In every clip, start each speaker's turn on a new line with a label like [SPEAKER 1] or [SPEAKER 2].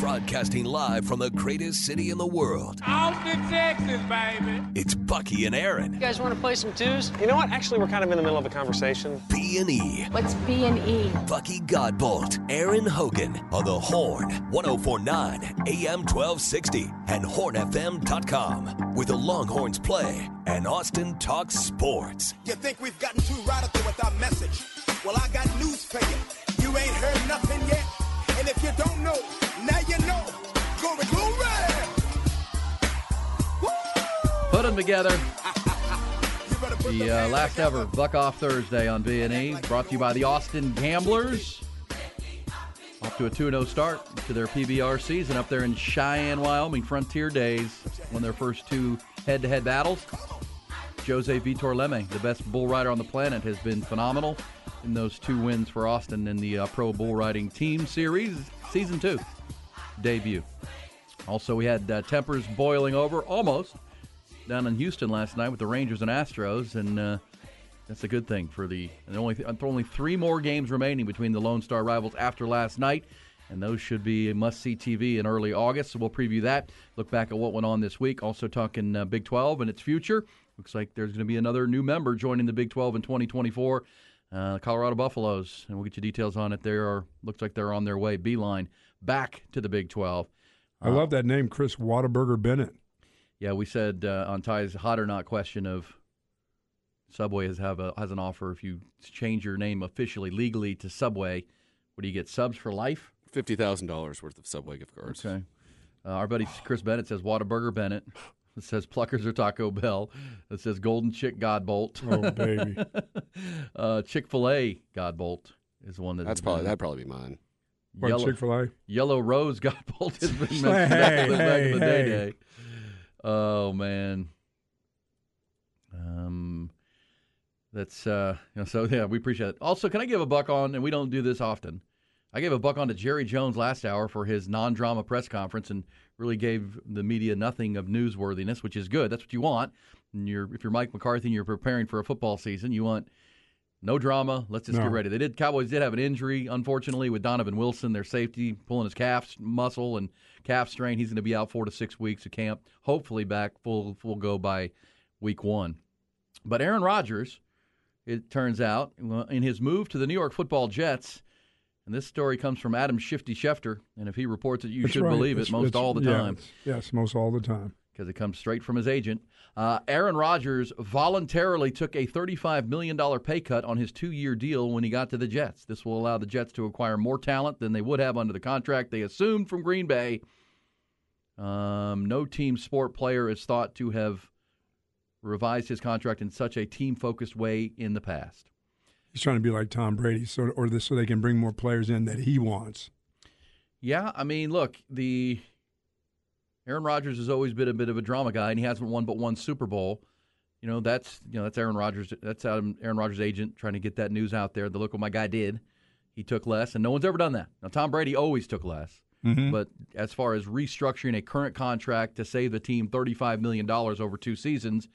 [SPEAKER 1] Broadcasting live from the greatest city in the world.
[SPEAKER 2] Austin, Texas, baby.
[SPEAKER 1] It's Bucky and Erin.
[SPEAKER 3] You guys want to play some twos?
[SPEAKER 4] You know what? Actually, we're kind of in the middle of a conversation.
[SPEAKER 1] B and E.
[SPEAKER 5] What's B and E?
[SPEAKER 1] Bucky Godbolt, Erin Hogan on the Horn, 1049 AM 1260 and hornfm.com with the Longhorns play and Austin talks sports.
[SPEAKER 6] You think we've gotten too radical with our message? Well, I got news for you. You ain't heard nothing yet. And if you don't know, now you know. Glory, glory!
[SPEAKER 7] Put them together.
[SPEAKER 6] Better put
[SPEAKER 7] The uh, last ever Buck Off Thursday on B&E, brought to you by the Austin Gamblers. Off to a 2-0 start to their PBR season up there in Cheyenne, Wyoming. Frontier Days won their first two head-to-head battles. Jose Vitor Leme, the best bull rider on the planet, has been phenomenal in those two wins for Austin in the uh, Pro Bull Riding Team Series Season 2 debut. Also, we had uh, tempers boiling over almost down in Houston last night with the Rangers and Astros, and uh, that's a good thing for the. Only only three more games remaining between the Lone Star rivals after last night, and those should be must see TV in early August. So we'll preview that. Look back at what went on this week. Also talking uh, Big 12 and its future. Looks like there's going to be another new member joining the Big 12 in 2024. Uh, Colorado Buffaloes, and we'll get you details on it. They are looks like they're on their way, beeline back to the Big 12.
[SPEAKER 8] I love that name, Chris Whataburger Bennett.
[SPEAKER 7] Yeah, we said uh, on Ty's hot or not question of Subway has have a has an offer if you change your name officially legally to Subway, what do you get? Subs for life?
[SPEAKER 9] Fifty thousand dollars worth of Subway gift cards.
[SPEAKER 7] Okay. Uh, our buddy Chris Bennett says Whataburger Bennett. It says Pluckers or Taco Bell. It says Golden Chick Godbolt.
[SPEAKER 8] Oh, baby.
[SPEAKER 7] uh, Chick Fil A Godbolt is one that
[SPEAKER 9] That's probably that'd probably be mine.
[SPEAKER 7] Yellow,
[SPEAKER 8] Chick fil A?
[SPEAKER 7] Yellow Rose Godbolt has been mentioned
[SPEAKER 8] Hey,
[SPEAKER 7] back, in the- back
[SPEAKER 8] hey,
[SPEAKER 7] in the day day. Oh man. Um, that's uh, you know, so yeah, we appreciate it. Also, can I give a buck on? And we don't do this often. I gave a buck on to Jerry Jones last hour for his non-drama press conference, and really gave the media nothing of newsworthiness, which is good. That's what you want. And you're, if you're Mike McCarthy and you're preparing for a football season, you want no drama. Let's just
[SPEAKER 8] No.
[SPEAKER 7] get ready. They did. Cowboys did have an injury, unfortunately, with Donovan Wilson, their safety, pulling his calf muscle and calf strain. He's going to be out four to six weeks of camp. Hopefully, back full full go by week one. But Aaron Rodgers, it turns out, in his move to the New York Football Jets, and this story comes from Adam Shifty Schefter, and if he reports it, you
[SPEAKER 8] That's
[SPEAKER 7] should
[SPEAKER 8] right.
[SPEAKER 7] believe it most
[SPEAKER 8] it's-
[SPEAKER 7] all the
[SPEAKER 8] yeah,
[SPEAKER 7] time
[SPEAKER 8] it's- Yes, most all the time.
[SPEAKER 7] because it comes straight from his agent. Uh, Aaron Rodgers voluntarily took a $35 million pay cut on his two year deal when he got to the Jets. This will allow the Jets to acquire more talent than they would have under the contract they assumed from Green Bay. Um, no team sport player is thought to have revised his contract in such a team focused way in the past.
[SPEAKER 8] He's trying to be like Tom Brady, so or this, so they can bring more players in that he wants.
[SPEAKER 7] Yeah, I mean, look, the Aaron Rodgers has always been a bit of a drama guy, and he hasn't won but one Super Bowl. You know, that's you know that's Aaron Rodgers. That's Adam, Aaron Rodgers' agent trying to get that news out there. The look what my guy did. He took less, and no one's ever done that. Now, Tom Brady always took less, mm-hmm. but as far as restructuring a current contract to save the team thirty-five million dollars over two seasons,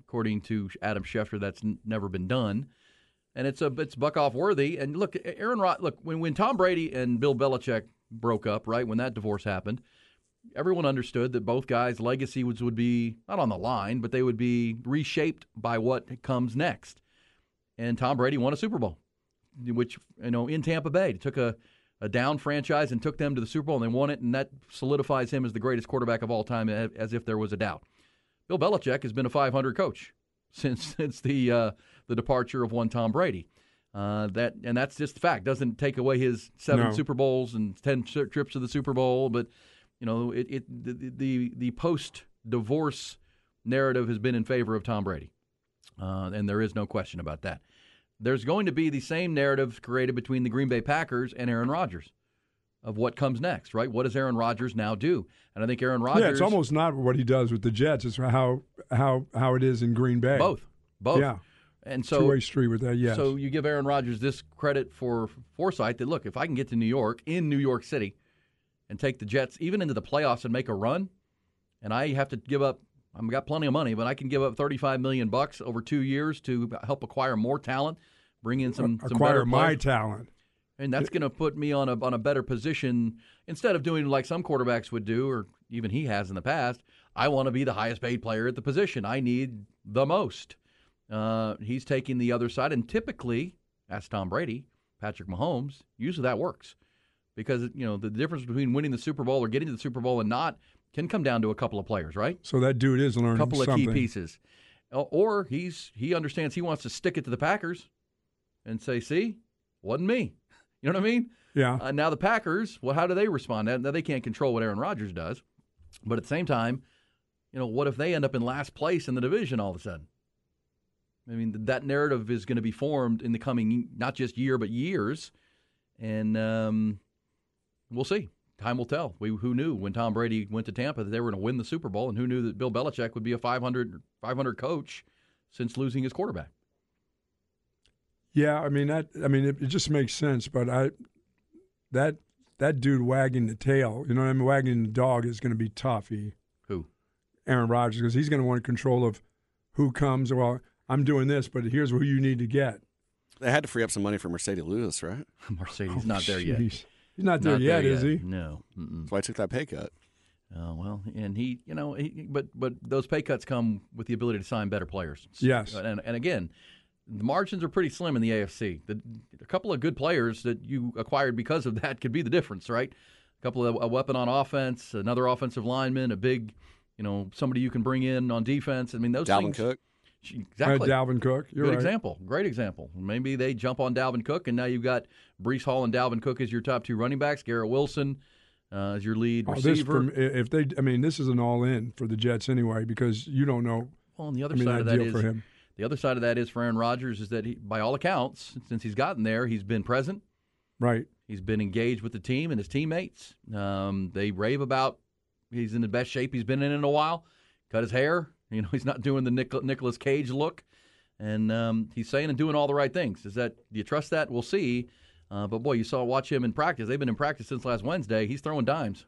[SPEAKER 7] according to Adam Schefter, that's n- never been done and it's a it's buck off worthy. And look, Aaron Rod, look when when Tom Brady and Bill Belichick broke up, right when that divorce happened, everyone understood that both guys' legacy would would be not on the line, but they would be reshaped by what comes next. And Tom Brady won a Super Bowl, which you know in Tampa Bay took a a down franchise and took them to the Super Bowl and they won it, and that solidifies him as the greatest quarterback of all time, as if there was a doubt. Bill Belichick has been a 500 coach since since the uh, the departure of one Tom Brady. Uh, that and that's just the fact. Doesn't take away his seven
[SPEAKER 8] No.
[SPEAKER 7] Super Bowls and ten trips to the Super Bowl, but you know it, it the the, the post divorce narrative has been in favor of Tom Brady, uh, and there is no question about that. There's going to be the same narrative created between the Green Bay Packers and Aaron Rodgers of what comes next, right? What does Aaron Rodgers now do? And I think Aaron Rodgers
[SPEAKER 8] Yeah, it's almost not what he does with the Jets. It's how how how it is in Green Bay.
[SPEAKER 7] both, both,
[SPEAKER 8] Yeah.
[SPEAKER 7] And so
[SPEAKER 8] Two way street with that. Yes.
[SPEAKER 7] So you give Aaron Rodgers this credit for foresight that look, if I can get to New York in New York City and take the Jets even into the playoffs and make a run, and I have to give up I've got plenty of money, but I can give up 35 million bucks over 2 years to help acquire more talent, bring in some some
[SPEAKER 8] acquire
[SPEAKER 7] better
[SPEAKER 8] my
[SPEAKER 7] players.
[SPEAKER 8] talent.
[SPEAKER 7] and that's going to put me on a on a better position instead of doing like some quarterbacks would do, or even he has in the past. I want to be the highest paid player at the position. I need the most. Uh, he's taking the other side, and typically, ask Tom Brady, Patrick Mahomes, usually that works because you know the difference between winning the Super Bowl or getting to the Super Bowl and not can come down to a couple of players, right?
[SPEAKER 8] So that dude is learning
[SPEAKER 7] A couple of
[SPEAKER 8] something.
[SPEAKER 7] key pieces, Uh, or he's he understands he wants to stick it to the Packers and say, "See, wasn't me." You know what I mean?
[SPEAKER 8] Yeah.
[SPEAKER 7] Uh, now the Packers, well, how do they respond? Now they can't control what Aaron Rodgers does, but at the same time, you know, what if they end up in last place in the division all of a sudden? I mean, that narrative is going to be formed in the coming not just year but years, and um, we'll see. Time will tell. We who knew when Tom Brady went to Tampa that they were going to win the Super Bowl, and who knew that Bill Belichick would be a 500, 500 coach since losing his quarterback.
[SPEAKER 8] Yeah, I mean that. I mean it, it just makes sense, but I that that dude wagging the tail, you know, what I mean, wagging the dog is going to be tough. He
[SPEAKER 7] Who?
[SPEAKER 8] Aaron Rodgers, because he's going to want control of who comes. Well, I'm doing this, but here's who you need to get.
[SPEAKER 9] They had to free up some money for Marcedes Lewis, right?
[SPEAKER 7] Marcedes not there yet.
[SPEAKER 8] He's not there
[SPEAKER 7] Not
[SPEAKER 8] yet, is he?
[SPEAKER 7] No. Mm-mm.
[SPEAKER 9] That's why I took that pay cut.
[SPEAKER 7] Oh well, and he, you know, he, but but those pay cuts come with the ability to sign better players.
[SPEAKER 8] Yes.
[SPEAKER 7] and and again, the margins are pretty slim in the AFC. The, a couple of good players that you acquired because of that could be the difference, right? A couple of a weapon on offense, another offensive lineman, a big, you know, somebody you can bring in on defense. I mean, those
[SPEAKER 9] Dalvin
[SPEAKER 7] things.
[SPEAKER 9] Cook.
[SPEAKER 7] Exactly.
[SPEAKER 8] Uh, Dalvin Cook. You're
[SPEAKER 7] Good
[SPEAKER 8] right.
[SPEAKER 7] example. Great example. Maybe they jump on Dalvin Cook, and now you've got Breece Hall and Dalvin Cook as your top two running backs. Garrett Wilson uh, as your lead
[SPEAKER 8] Oh,
[SPEAKER 7] receiver.
[SPEAKER 8] from, if they, I mean, this is an all in for the Jets anyway because you don't know.
[SPEAKER 7] well, on the other
[SPEAKER 8] I mean,
[SPEAKER 7] side of that is
[SPEAKER 8] for him.
[SPEAKER 7] the other side of that is for Aaron Rodgers is that he, by all accounts, since he's gotten there, he's been present.
[SPEAKER 8] Right.
[SPEAKER 7] He's been engaged with the team and his teammates. Um, they rave about he's in the best shape he's been in in a while. Cut his hair. You know, he's not doing the Nic- Nicolas Cage look, and um, he's saying and doing all the right things. Is that do you trust that? We'll see. Uh, but boy, you saw watch him in practice. They've been in practice since last Wednesday. He's throwing dimes,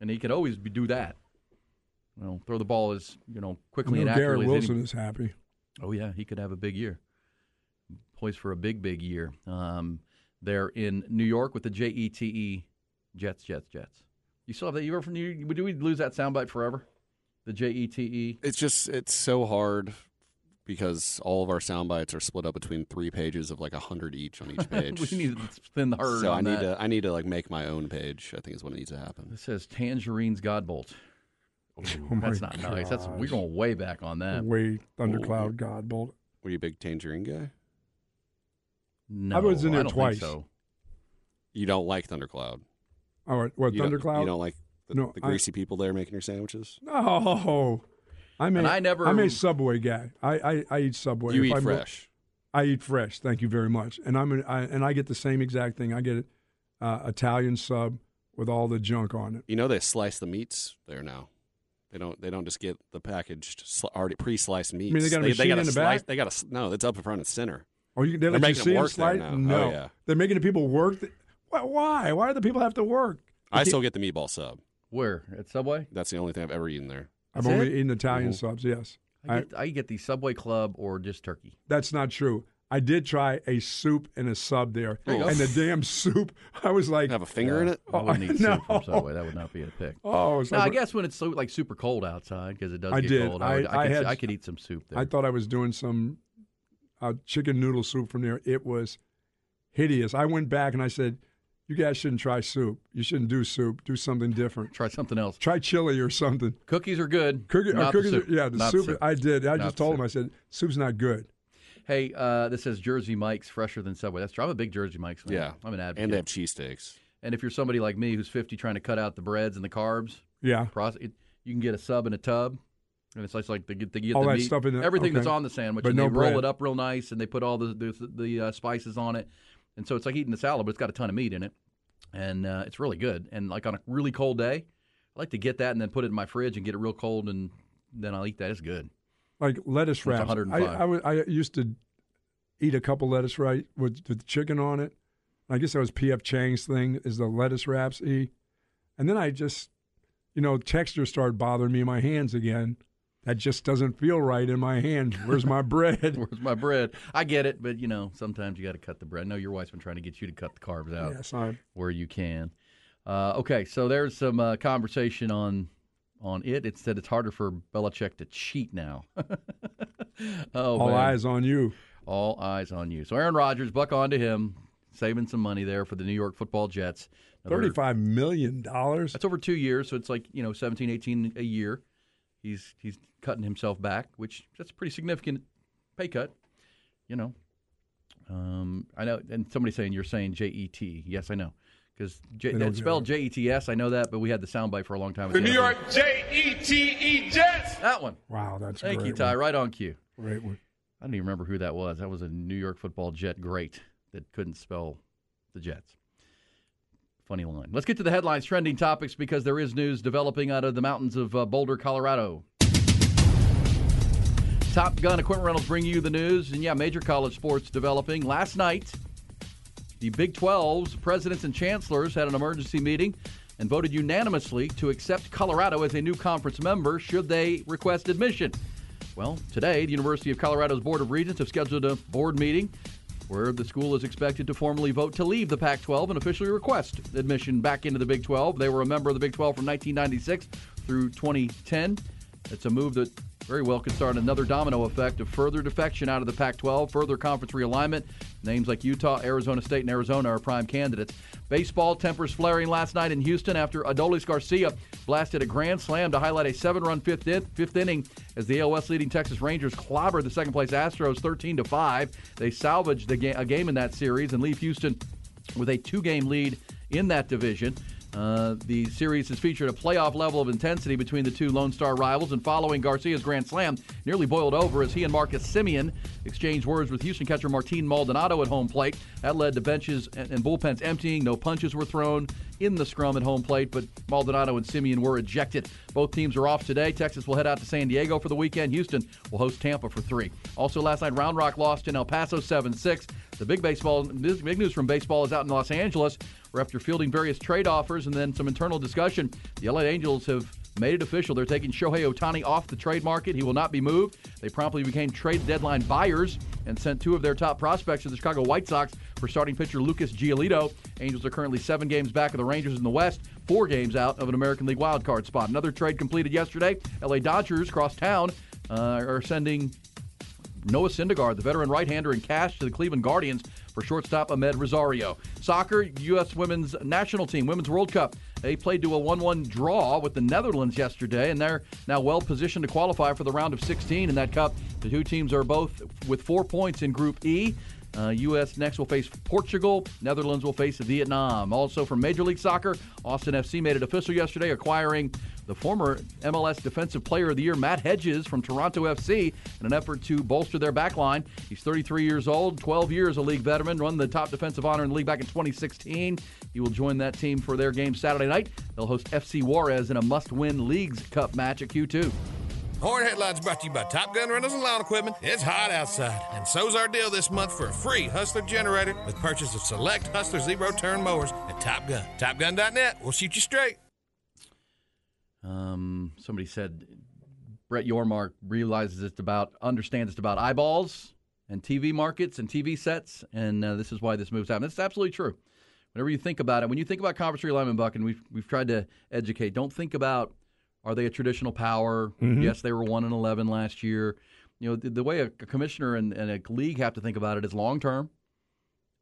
[SPEAKER 7] and he can always be, do that. You know, throw the ball as you know
[SPEAKER 8] I
[SPEAKER 7] quickly
[SPEAKER 8] know
[SPEAKER 7] and accurately. as
[SPEAKER 8] Wilson is happy.
[SPEAKER 7] Oh yeah, he could have a big year. Poised for a big, big year. Um, they're in New York with the J E T E Jets, Jets, Jets. You still have that? You ever from New? Do we lose that soundbite forever? The J E T E.
[SPEAKER 9] It's just it's so hard because all of our sound bites are split up between three pages of like a hundred each on each page.
[SPEAKER 7] We need to spin the herd.
[SPEAKER 9] so
[SPEAKER 7] on
[SPEAKER 9] I need
[SPEAKER 7] that.
[SPEAKER 9] to I need to like make my own page. I think is what needs to happen.
[SPEAKER 7] This says Tangerine's Godbolt.
[SPEAKER 8] Oh
[SPEAKER 7] That's not nice. That's we're
[SPEAKER 8] gosh.
[SPEAKER 7] going way back on that.
[SPEAKER 8] Way Thundercloud God bolt.
[SPEAKER 9] Were you a big tangerine guy?
[SPEAKER 7] No,
[SPEAKER 8] I was in there twice.
[SPEAKER 7] so.
[SPEAKER 9] You don't like Thundercloud.
[SPEAKER 8] Oh, all right, what
[SPEAKER 9] You don't-
[SPEAKER 8] Thundercloud?
[SPEAKER 9] You don't like the,
[SPEAKER 8] No,
[SPEAKER 9] the
[SPEAKER 8] I-
[SPEAKER 9] greasy people there making your sandwiches.
[SPEAKER 8] No, I'm a,
[SPEAKER 7] And I never-
[SPEAKER 8] I'm a Subway guy. I I, I eat Subway.
[SPEAKER 9] you
[SPEAKER 8] If
[SPEAKER 9] eat
[SPEAKER 8] I'm-
[SPEAKER 9] fresh.
[SPEAKER 8] I eat fresh. Thank you very much. And I'm an, I, and I get the same exact thing. I get uh, Italian sub with all the junk on it.
[SPEAKER 9] You know they slice the meats there now. They don't. They don't just get the packaged already pre-sliced meats.
[SPEAKER 8] mean they got a machine
[SPEAKER 9] gotta
[SPEAKER 8] in the
[SPEAKER 9] slice,
[SPEAKER 8] back?
[SPEAKER 9] They got a no. It's up in front and center.
[SPEAKER 8] Oh, you, they
[SPEAKER 9] They're
[SPEAKER 8] let you
[SPEAKER 9] making
[SPEAKER 8] see
[SPEAKER 9] them
[SPEAKER 8] them
[SPEAKER 9] work there now.
[SPEAKER 8] No,
[SPEAKER 9] Oh, yeah.
[SPEAKER 8] they're making the people work. The, why? Why? Why do the people have to work?
[SPEAKER 9] I still get the meatball sub.
[SPEAKER 7] Where at Subway?
[SPEAKER 9] That's the only thing I've ever eaten there.
[SPEAKER 8] I've
[SPEAKER 7] That's
[SPEAKER 8] only
[SPEAKER 7] it?
[SPEAKER 8] eaten Italian
[SPEAKER 9] Mhm.
[SPEAKER 8] subs. Yes,
[SPEAKER 7] I get, I get the Subway Club or just turkey.
[SPEAKER 8] that's not true. I did try a soup and a sub there,
[SPEAKER 9] There you go.
[SPEAKER 8] and the damn soup. I was like,
[SPEAKER 9] Have a finger in it.
[SPEAKER 7] I wouldn't eat
[SPEAKER 8] no.
[SPEAKER 7] soup from Subway. That would not be a pick.
[SPEAKER 8] oh, it's
[SPEAKER 7] No,
[SPEAKER 8] like-
[SPEAKER 7] I guess when it's so like super cold outside because it does
[SPEAKER 8] I
[SPEAKER 7] get
[SPEAKER 8] did.
[SPEAKER 7] cold. I, would,
[SPEAKER 8] I-
[SPEAKER 7] I,
[SPEAKER 8] I
[SPEAKER 7] could,
[SPEAKER 8] had-
[SPEAKER 7] I could eat some soup there.
[SPEAKER 8] I thought I was doing some uh, chicken noodle soup from there. It was hideous. I went back and I said, "You guys shouldn't try soup. You shouldn't do soup. Do something different.
[SPEAKER 7] Try something else.
[SPEAKER 8] Try chili or something."
[SPEAKER 7] Cookies are good.
[SPEAKER 8] Cookie,
[SPEAKER 7] not
[SPEAKER 8] cookies,
[SPEAKER 7] the
[SPEAKER 8] are-
[SPEAKER 7] soup.
[SPEAKER 8] yeah, the
[SPEAKER 7] Not
[SPEAKER 8] soup, I did. I
[SPEAKER 7] Not
[SPEAKER 8] just told him. I said, "Soup's not good."
[SPEAKER 7] Hey, uh, this says Jersey Mike's fresher than Subway. That's true. I'm a big Jersey Mike's fan.
[SPEAKER 9] Yeah,
[SPEAKER 7] I'm an advocate.
[SPEAKER 9] and they have cheesesteaks.
[SPEAKER 7] And if you're somebody like me who's 50 trying to cut out the breads and the carbs,
[SPEAKER 8] Yeah,
[SPEAKER 7] process, it, you can get a sub in a tub. And it's like, like they get, they get
[SPEAKER 8] All
[SPEAKER 7] the
[SPEAKER 8] that
[SPEAKER 7] meat,
[SPEAKER 8] stuff in it,
[SPEAKER 7] everything that's on the sandwich,
[SPEAKER 8] But
[SPEAKER 7] and
[SPEAKER 8] no
[SPEAKER 7] they roll it up real nice, and they put all the the, the uh, spices on it, and so it's like eating a salad, but it's got a ton of meat in it, and uh, it's really good. And like on a really cold day, I like to get that and then put it in my fridge and get it real cold, and then I'll eat that. It's good.
[SPEAKER 8] like lettuce wraps. I,
[SPEAKER 7] 105.
[SPEAKER 8] I, I used to eat a couple lettuce right with, with chicken on it. I guess that was P.F. Chang's thing is the lettuce wraps. E, and then I just, you know, texture started bothering me in my hands again. That just doesn't feel right in my hand. Where's my bread?
[SPEAKER 7] Where's my bread? I get it, but you know, sometimes you got to cut the bread. I know your wife's been trying to get you to cut the carbs out
[SPEAKER 8] yes, I,
[SPEAKER 7] where you can. Uh, okay, so there's some uh, conversation on on it. It said it's harder for Belichick to cheat now. oh,
[SPEAKER 8] all
[SPEAKER 7] man.
[SPEAKER 8] eyes on you.
[SPEAKER 7] All eyes on you. So Aaron Rodgers, buck on to him, saving some money there for the New York Football Jets. Another-
[SPEAKER 8] Thirty-five million dollars.
[SPEAKER 7] That's over two years, so it's like you know 17, 18 a year. He's he's cutting himself back, which that's a pretty significant pay cut. You know, um, I know, and somebody saying you're saying J E T. Yes, I know, because
[SPEAKER 8] They don't
[SPEAKER 7] it's spelled J E T S. I know that, but we had the soundbite for a long time.
[SPEAKER 10] The New York J E T E Jets.
[SPEAKER 7] that one.
[SPEAKER 8] Wow, that's
[SPEAKER 7] Thank
[SPEAKER 8] great
[SPEAKER 7] you, Ty.
[SPEAKER 8] one.
[SPEAKER 7] Right on cue.
[SPEAKER 8] Great one.
[SPEAKER 7] I don't even remember who that was. That was a New York football jet great that couldn't spell the Jets. Funny line. Let's get to the headlines, trending topics, because there is news developing out of the mountains of uh, Boulder, Colorado. Top Gun Equipment Rentals bring you the news, and yeah, major college sports developing. Last night, the Big 12's presidents and chancellors had an emergency meeting and voted unanimously to accept Colorado as a new conference member should they request admission. Well, today, the University of Colorado's Board of Regents have scheduled a board meeting where the school is expected to formally vote to leave the Pac 12 and officially request admission back into the Big 12. They were a member of the Big 12 from 1996 through 2010. It's a move that very well could start another domino effect of further defection out of the Pac 12, further conference realignment. Names like Utah, Arizona State, and Arizona are prime candidates. Baseball tempers flaring last night in Houston after Adolis Garcia blasted a grand slam to highlight a seven run fifth, in- fifth inning as the AOS leading Texas Rangers clobbered the second place Astros 13 to 5. They salvaged ga- a game in that series and leave Houston with a two game lead in that division. Uh, the series has featured a playoff level of intensity between the two Lone Star rivals, and following Garcia's grand slam, nearly boiled over as he and Marcus Semien exchanged words with Houston catcher Martin Maldonado at home plate. That led to benches and, and bullpens emptying. No punches were thrown in the scrum at home plate, but Maldonado and Semien were ejected. Both teams are off today. Texas will head out to San Diego for the weekend. Houston will host Tampa for three. Also, last night, Round Rock lost in El Paso 7 6. The big baseball, big news from baseball is out in Los Angeles, where after fielding various trade offers and then some internal discussion, the LA Angels have made it official. They're taking Shohei Ohtani off the trade market. He will not be moved. They promptly became trade deadline buyers and sent two of their top prospects to the Chicago White Sox for starting pitcher Lucas Giolito. Angels are currently seven games back of the Rangers in the West, four games out of an American League wildcard spot. Another trade completed yesterday. LA Dodgers cross town uh, are sending Noah Syndergaard, the veteran right-hander, in cash to the Cleveland Guardians for shortstop Amed Rosario. Soccer, U.S. Women's National Team, Women's World Cup. They played to a 1-1 draw with the Netherlands yesterday, and they're now well positioned to qualify for the round of 16 in that cup. The two teams are both with four points in Group E. Uh, U.S. next will face Portugal. Netherlands will face Vietnam. Also from Major League Soccer, Austin FC made it official yesterday, acquiring the former MLS Defensive Player of the Year, Matt Hedges from Toronto FC, in an effort to bolster their back line. He's 33 years old, 12 years a league veteran, won the top defensive honor in the league back in 2016. He will join that team for their game Saturday night. They'll host FC Juarez in a must-win Leagues Cup match at Q2.
[SPEAKER 3] Horn Headlines brought to you by Top Gun Rentals and Lawn Equipment. It's hot outside, and so's our deal this month for a free Hustler generator with purchase of select Hustler zero turn mowers at Top Gun. TopGun.net. We'll shoot you straight.
[SPEAKER 7] Um, somebody said Brett Yormark realizes it's about understands it's about eyeballs and TV markets and TV sets, and uh, this is why this moves happen. It's absolutely true. Whenever you think about it, when you think about conference realignment, Buck, and we've we've tried to educate, don't think about are they a traditional power? Yes, they were one and eleven last year. You know the, the way a, a commissioner and, and a league have to think about it is long term,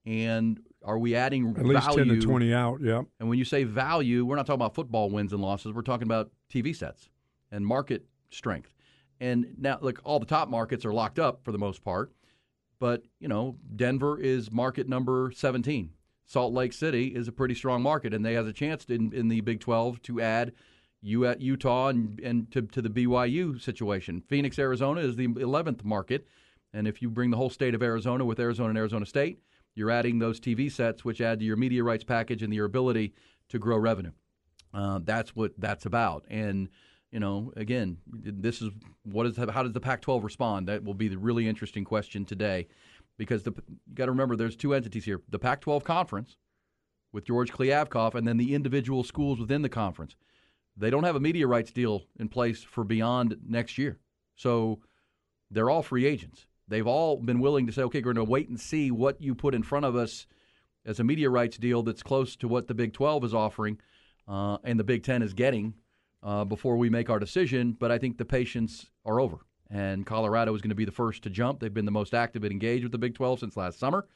[SPEAKER 7] and are we adding
[SPEAKER 8] At least
[SPEAKER 7] value?
[SPEAKER 8] ten to twenty out. Yeah.
[SPEAKER 7] And when you say value, we're not talking about football wins and losses. We're talking about TV sets and market strength. And now, look, all the top markets are locked up for the most part. But, you know, Denver is market number 17. Salt Lake City is a pretty strong market, and they has a chance in, in the Big 12 to add you at Utah and, and to, to the BYU situation. Phoenix, Arizona is the 11th market. And if you bring the whole state of Arizona with Arizona and Arizona State, you're adding those TV sets, which add to your media rights package and your ability to grow revenue. Uh, that's what that's about. And you know, again, this is what is how does the Pac-12 respond? That will be the really interesting question today, because the, you got to remember there's two entities here: the Pac-12 conference with George Kliavkoff, and then the individual schools within the conference. They don't have a media rights deal in place for beyond next year. So they're all free agents. They've all been willing to say, okay, we're going to wait and see what you put in front of us as a media rights deal that's close to what the Big 12 is offering uh, and the Big 10 is getting uh, before we make our decision. But I think the patience are over. And Colorado is going to be the first to jump. They've been the most active and engaged with the Big 12 since last summer.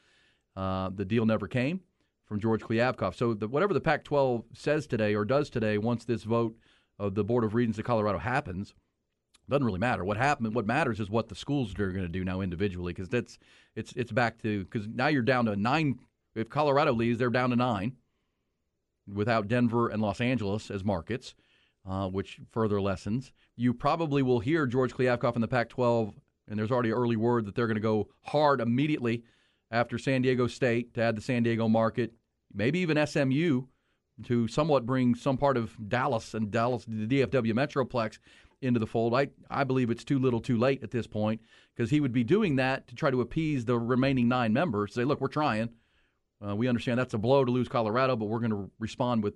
[SPEAKER 7] Uh, the deal never came from George Kliavkoff. So the, whatever the Pac 12 says today or does today, once this vote of the Board of Regents of Colorado happens, doesn't really matter. What happened? What matters is what the schools are going to do now individually, because that's it's it's back to because now you're down to nine. If Colorado leaves, they're down to nine, without Denver and Los Angeles as markets, uh, which further lessens. You probably will hear George Kliavkoff in the Pac-12, and there's already early word that they're going to go hard immediately after San Diego State to add the San Diego market, maybe even SMU to somewhat bring some part of Dallas and Dallas, the DFW Metroplex, into the fold. I, I believe it's too little too late at this point because he would be doing that to try to appease the remaining nine members. Say, look, we're trying. Uh, we understand that's a blow to lose Colorado, but we're going to respond with,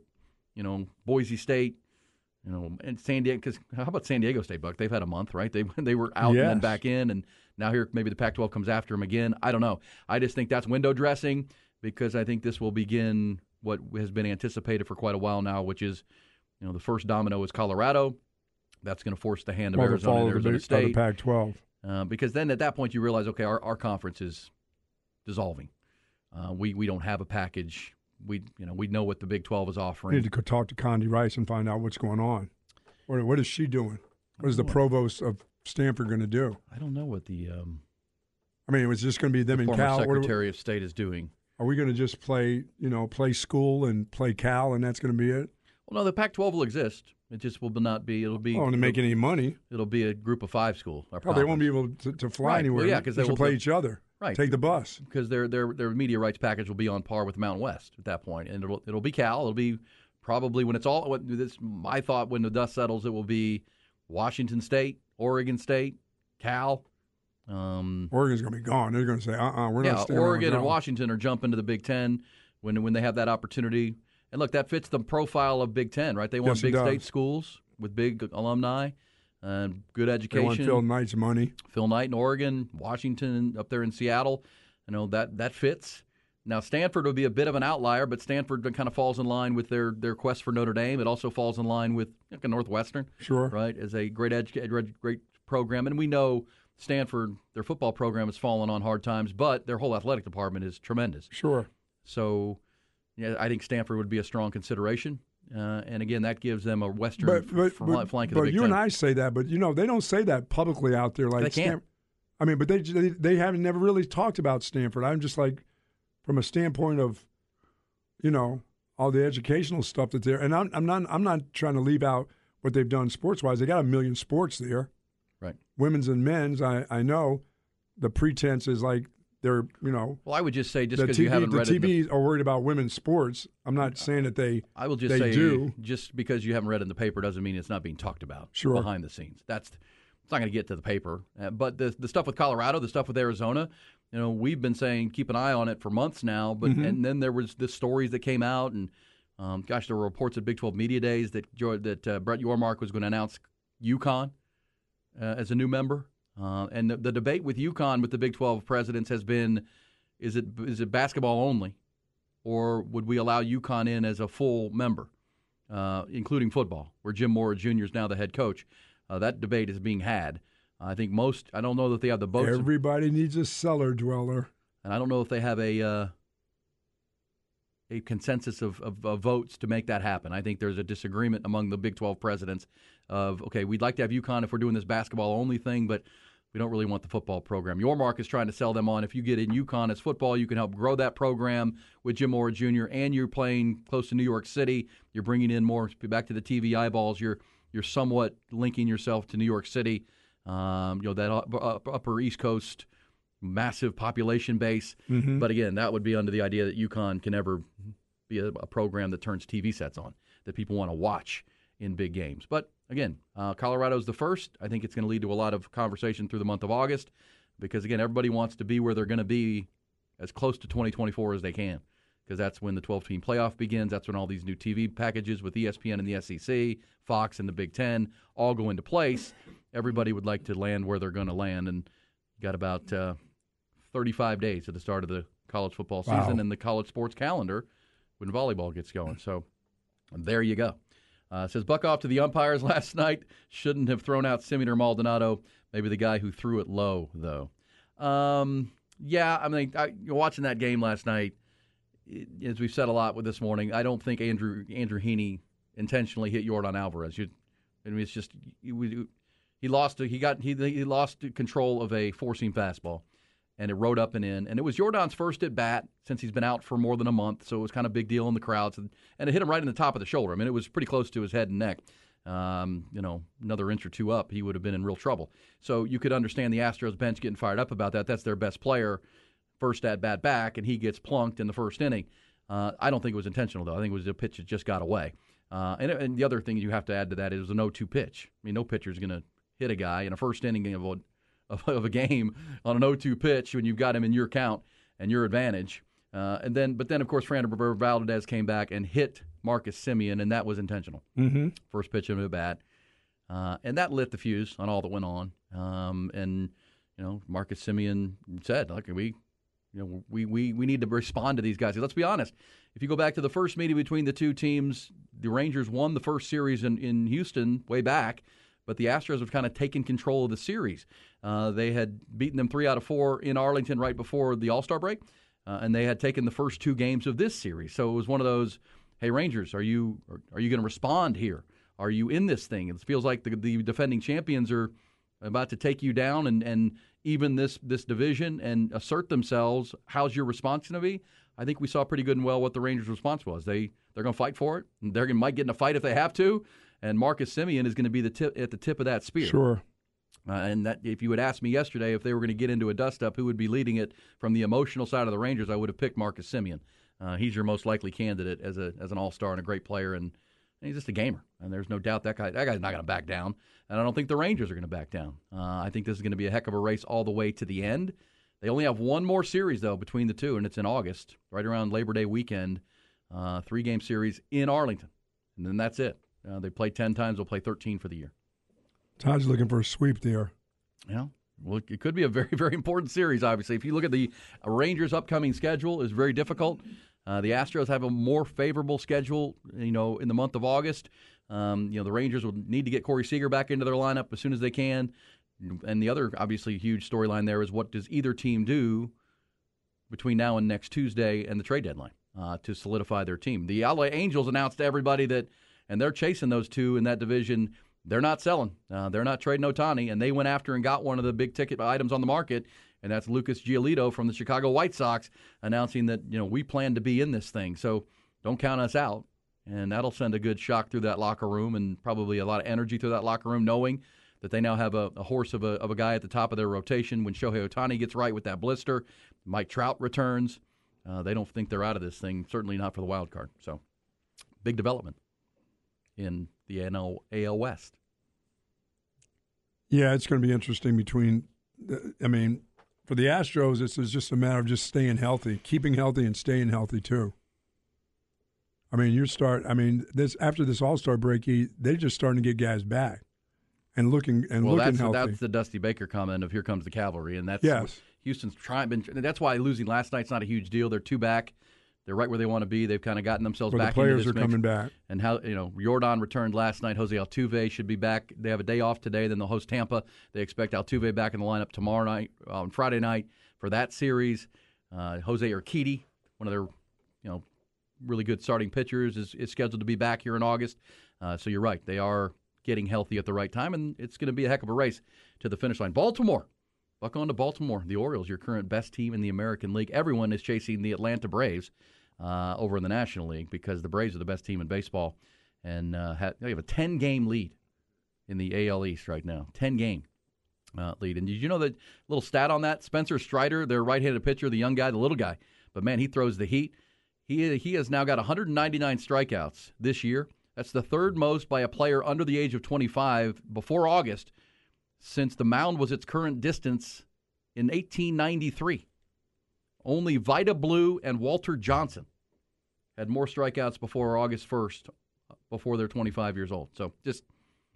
[SPEAKER 7] you know, Boise State, you know, and San Diego. Because how about San Diego State, Buck? They've had a month, right? They they were out
[SPEAKER 8] Yes.
[SPEAKER 7] and then back in, and now here maybe the Pac-12 comes after them again. I don't know. I just think that's window dressing because I think this will begin what has been anticipated for quite a while now, which is, you know, the first domino is Colorado. That's going to force the hand of
[SPEAKER 8] Well,
[SPEAKER 7] Arizona and
[SPEAKER 8] the,
[SPEAKER 7] Arizona
[SPEAKER 8] the
[SPEAKER 7] State.
[SPEAKER 8] Pac-12.
[SPEAKER 7] Uh, because then at that point you realize, okay, our, our conference is dissolving. Uh, we we don't have a package. We you know we know what the Big Twelve is
[SPEAKER 8] We
[SPEAKER 7] offering.
[SPEAKER 8] need to talk to Condi Rice and find out what's going on. What, what is she doing? What is the provost of Stanford going to do?
[SPEAKER 7] I don't know what the, um,
[SPEAKER 8] I mean, it was just going to be them and
[SPEAKER 7] former
[SPEAKER 8] Cal. We-
[SPEAKER 7] Secretary of State is doing.
[SPEAKER 8] are we going to just play, you know, play school and play Cal, and that's going to be it?
[SPEAKER 7] Well, no, the Pac-12 will exist. It just will not be. It'll be.
[SPEAKER 8] Oh, to make any money?
[SPEAKER 7] it'll be a Group of Five school.
[SPEAKER 8] Oh, they won't be able to, to fly
[SPEAKER 7] Right.
[SPEAKER 8] anywhere.
[SPEAKER 7] Well, yeah, 'cause they will-
[SPEAKER 8] play each other.
[SPEAKER 7] Right.
[SPEAKER 8] Take the bus.
[SPEAKER 7] because their their their media rights package will be on par with Mountain West at that point, and it'll it'll be Cal. It'll be probably when it's all. What this my thought when the dust settles, it will be Washington State, Oregon State, Cal. Um,
[SPEAKER 8] Oregon's going to be gone. They're going to say, uh-uh, we're
[SPEAKER 7] yeah,
[SPEAKER 8] not staying around
[SPEAKER 7] Oregon and Washington are jumping to the Big Ten when when they have that opportunity. And look, that fits the profile of Big Ten, right? They want
[SPEAKER 8] Yes,
[SPEAKER 7] big state schools with big alumni and good
[SPEAKER 8] They
[SPEAKER 7] education.
[SPEAKER 8] want Phil Knight's money.
[SPEAKER 7] Phil Knight in Oregon, Washington up there in Seattle. You know that that fits. Now Stanford would be a bit of an outlier, but Stanford kind of falls in line with their their quest for Notre Dame. It also falls in line with Northwestern,
[SPEAKER 8] Sure.
[SPEAKER 7] right? As a great edu- great program, and we know Stanford their football program has fallen on hard times, but their whole athletic department is tremendous.
[SPEAKER 8] Sure.
[SPEAKER 7] So, yeah, I think Stanford would be a strong consideration. Uh, and again, that gives them a western
[SPEAKER 8] But, but,
[SPEAKER 7] fl-
[SPEAKER 8] but,
[SPEAKER 7] flank of
[SPEAKER 8] but
[SPEAKER 7] Big
[SPEAKER 8] you
[SPEAKER 7] Ten.
[SPEAKER 8] and I say that, but you know they don't say that publicly out there. Like
[SPEAKER 7] They can't.
[SPEAKER 8] Stan- I mean, but they, they they haven't never really talked about Stanford. I'm just like, from a standpoint of, you know, all the educational stuff that they're, and I'm I'm not I'm not trying to leave out what they've done sports wise. They got a million sports there,
[SPEAKER 7] right?
[SPEAKER 8] women's and men's. I I know, the pretense is like they're you know.
[SPEAKER 7] Well, I would just say just because you haven't
[SPEAKER 8] the
[SPEAKER 7] read it the
[SPEAKER 8] TV are worried about women's sports. I'm not saying that they.
[SPEAKER 7] I will just
[SPEAKER 8] they
[SPEAKER 7] say,
[SPEAKER 8] do.
[SPEAKER 7] just because you haven't read in the paper doesn't mean it's not being talked about
[SPEAKER 8] Sure.
[SPEAKER 7] behind the scenes. That's it's not going to get to the paper. Uh, but the the stuff with Colorado, the stuff with Arizona, you know, we've been saying keep an eye on it for months now. But
[SPEAKER 8] Mm-hmm.
[SPEAKER 7] and then there was the stories that came out, and um, gosh, there were reports at Big Twelve Media Days that that uh, Brett Yormark was going to announce UConn uh, as a new member. Uh, and the, the debate with UConn with the Big Twelve presidents has been: is it is it basketball only? or would we allow UConn in as a full member, uh, including football, where Jim Mora Jr. is now the head coach? Uh, that debate is being had. I think most. I don't know that they have the votes,
[SPEAKER 8] Everybody needs a cellar dweller.
[SPEAKER 7] and I don't know if they have a uh, a consensus of, of, of votes to make that happen. I think there's a disagreement among the Big 12 presidents of okay, we'd like to have UConn if we're doing this basketball only thing, but we don't really want the football program. Yormark is trying to sell them on if you get in UConn as football, you can help grow that program with Jim Mora Jr. and you're playing close to New York City. You're bringing in more back to the TV eyeballs. You're you're somewhat linking yourself to New York City. Um, you know that up, up, upper East Coast massive population base. But again, that would be under the idea that UConn can never be a, a program that turns TV sets on that people want to watch in big games. But again, uh, Colorado's the first. I think it's going to lead to a lot of conversation through the month of August because again, everybody wants to be where they're going to be as close to 2024 as they can because that's when the 12 team playoff begins. That's when all these new TV packages with ESPN and the SEC, Fox and the Big Ten all go into place. everybody would like to land where they're going to land, and got about uh, 35 days at the start of the college football season
[SPEAKER 8] Wow.
[SPEAKER 7] and the college sports calendar when volleyball gets going. So there you go. Uh, says Buck off to the umpires last night. Shouldn't have thrown out Semien or Maldonado. Maybe the guy who threw it low, though. Um, yeah, I mean, I, watching that game last night. it- As we've said a lot with this morning, I don't think Andrew Andrew Heaney intentionally hit Yordan Alvarez. You, I mean, it's just he lost. He got he he lost control of a four seam fastball, and it rode up and in. And it was Yordan's first at bat since he's been out for more than a month, so it was kind of a big deal in the crowds. And, and it hit him right in the top of the shoulder. I mean, it was pretty close to his head and neck. Um, you know, another inch or two up, he would have been in real trouble. So you could understand the Astros bench getting fired up about that. That's their best player, first at bat back, and he gets plunked in the first inning. Uh, I don't think it was intentional, though. I think it was a pitch that just got away. Uh, and, and the other thing you have to add to that is an 0-2 pitch. I mean, no pitcher is going to hit a guy in a first inning of a, of, of a game on an 0-2 pitch when you've got him in your count and your advantage. Uh, and then, but then of course, Fernando Valdez came back and hit Marcus Semien, and that was intentional.
[SPEAKER 8] Mm-hmm.
[SPEAKER 7] First pitch of the bat, uh, and that lit the fuse on all that went on. Um, and you know, Marcus Semien said, "Look, we, you know, we, we we need to respond to these guys." Let's be honest. If you go back to the first meeting between the two teams, the Rangers won the first series in, in Houston way back, but the Astros have kind of taken control of the series. Uh, they had beaten them three out of four in Arlington right before the All Star break, uh, and they had taken the first two games of this series. So it was one of those, "Hey Rangers, are you are, are you going to respond here? Are you in this thing?" It feels like the, the defending champions are about to take you down and, and even this this division and assert themselves. How's your response going to be? I think we saw pretty good and well what the Rangers' response was. They they're going to fight for it. They're going might get in a fight if they have to. And Marcus Semien is going to be the tip at the tip of that spear.
[SPEAKER 8] Sure.
[SPEAKER 7] Uh, and that if you had asked me yesterday if they were going to get into a dust up, who would be leading it from the emotional side of the Rangers, I would have picked Marcus Semien. Uh, he's your most likely candidate as a as an all star and a great player, and, and he's just a gamer. And there's no doubt that guy that guy's not going to back down. And I don't think the Rangers are going to back down. Uh, I think this is going to be a heck of a race all the way to the end. They only have one more series though between the two, and it's in August, right around Labor Day weekend. Uh, three game series in Arlington, and then that's it. Uh, they play ten times. They'll play thirteen for the year.
[SPEAKER 8] Todd's looking for a sweep there.
[SPEAKER 7] Yeah. Well, it could be a very, very important series, obviously. If you look at the Rangers' upcoming schedule, is very difficult. Uh, the Astros have a more favorable schedule, you know, in the month of August. Um, you know, the Rangers will need to get Corey Seager back into their lineup as soon as they can. And the other, obviously, huge storyline there is what does either team do between now and next Tuesday and the trade deadline uh, to solidify their team. The LA Angels announced to everybody that, and they're chasing those two in that division. They're not selling. Uh, they're not trading Ohtani, and they went after and got one of the big ticket items on the market, and that's Lucas Giolito from the Chicago White Sox announcing that you know we plan to be in this thing. So don't count us out, and that'll send a good shock through that locker room and probably a lot of energy through that locker room, knowing that they now have a, a horse of a, of a guy at the top of their rotation. When Shohei Ohtani gets right with that blister, Mike Trout returns. Uh, they don't think they're out of this thing. Certainly not for the wild card. So big development in the NL AL West.
[SPEAKER 8] Yeah, it's going to be interesting between. I mean, for the Astros, it's just a matter of just staying healthy, keeping healthy, and staying healthy too. I mean, you start. I mean, this after this All Star break, they're just starting to get guys back and looking and
[SPEAKER 7] well,
[SPEAKER 8] looking
[SPEAKER 7] that's
[SPEAKER 8] healthy.
[SPEAKER 7] that's the Dusty Baker comment of "Here comes the cavalry," and that's
[SPEAKER 8] Yes.
[SPEAKER 7] Houston's trying. Been, that's why losing last night's not a huge deal. They're two back. They're right where they want to be. They've kind of gotten themselves
[SPEAKER 8] the
[SPEAKER 7] back.
[SPEAKER 8] players
[SPEAKER 7] into this
[SPEAKER 8] are
[SPEAKER 7] mix.
[SPEAKER 8] coming back.
[SPEAKER 7] And how you know Yordan returned last night. Jose Altuve should be back. They have a day off today. Then they'll host Tampa. They expect Altuve back in the lineup tomorrow night on Friday night for that series. Uh, Jose Urquidy, one of their you know really good starting pitchers, is, is scheduled to be back here in August. Uh, so you're right. They are getting healthy at the right time, and it's going to be a heck of a race to the finish line. Baltimore. Buck on to Baltimore. The Orioles, your current best team in the American League. Everyone is chasing the Atlanta Braves uh, over in the National League because the Braves are the best team in baseball, and uh, ha- they have a 10 game lead in the AL East right now. 10 game uh, lead. And did you know that little stat on that? Spencer Strider, their right handed pitcher, the young guy, the little guy, but man, he throws the heat. He, he has now got 199 strikeouts this year. That's the third most by a player under the age of 25 before August since the mound was its current distance in 1893. Only Vida Blue and Walter Johnson had more strikeouts before August 1st, before they're 25 years old. So just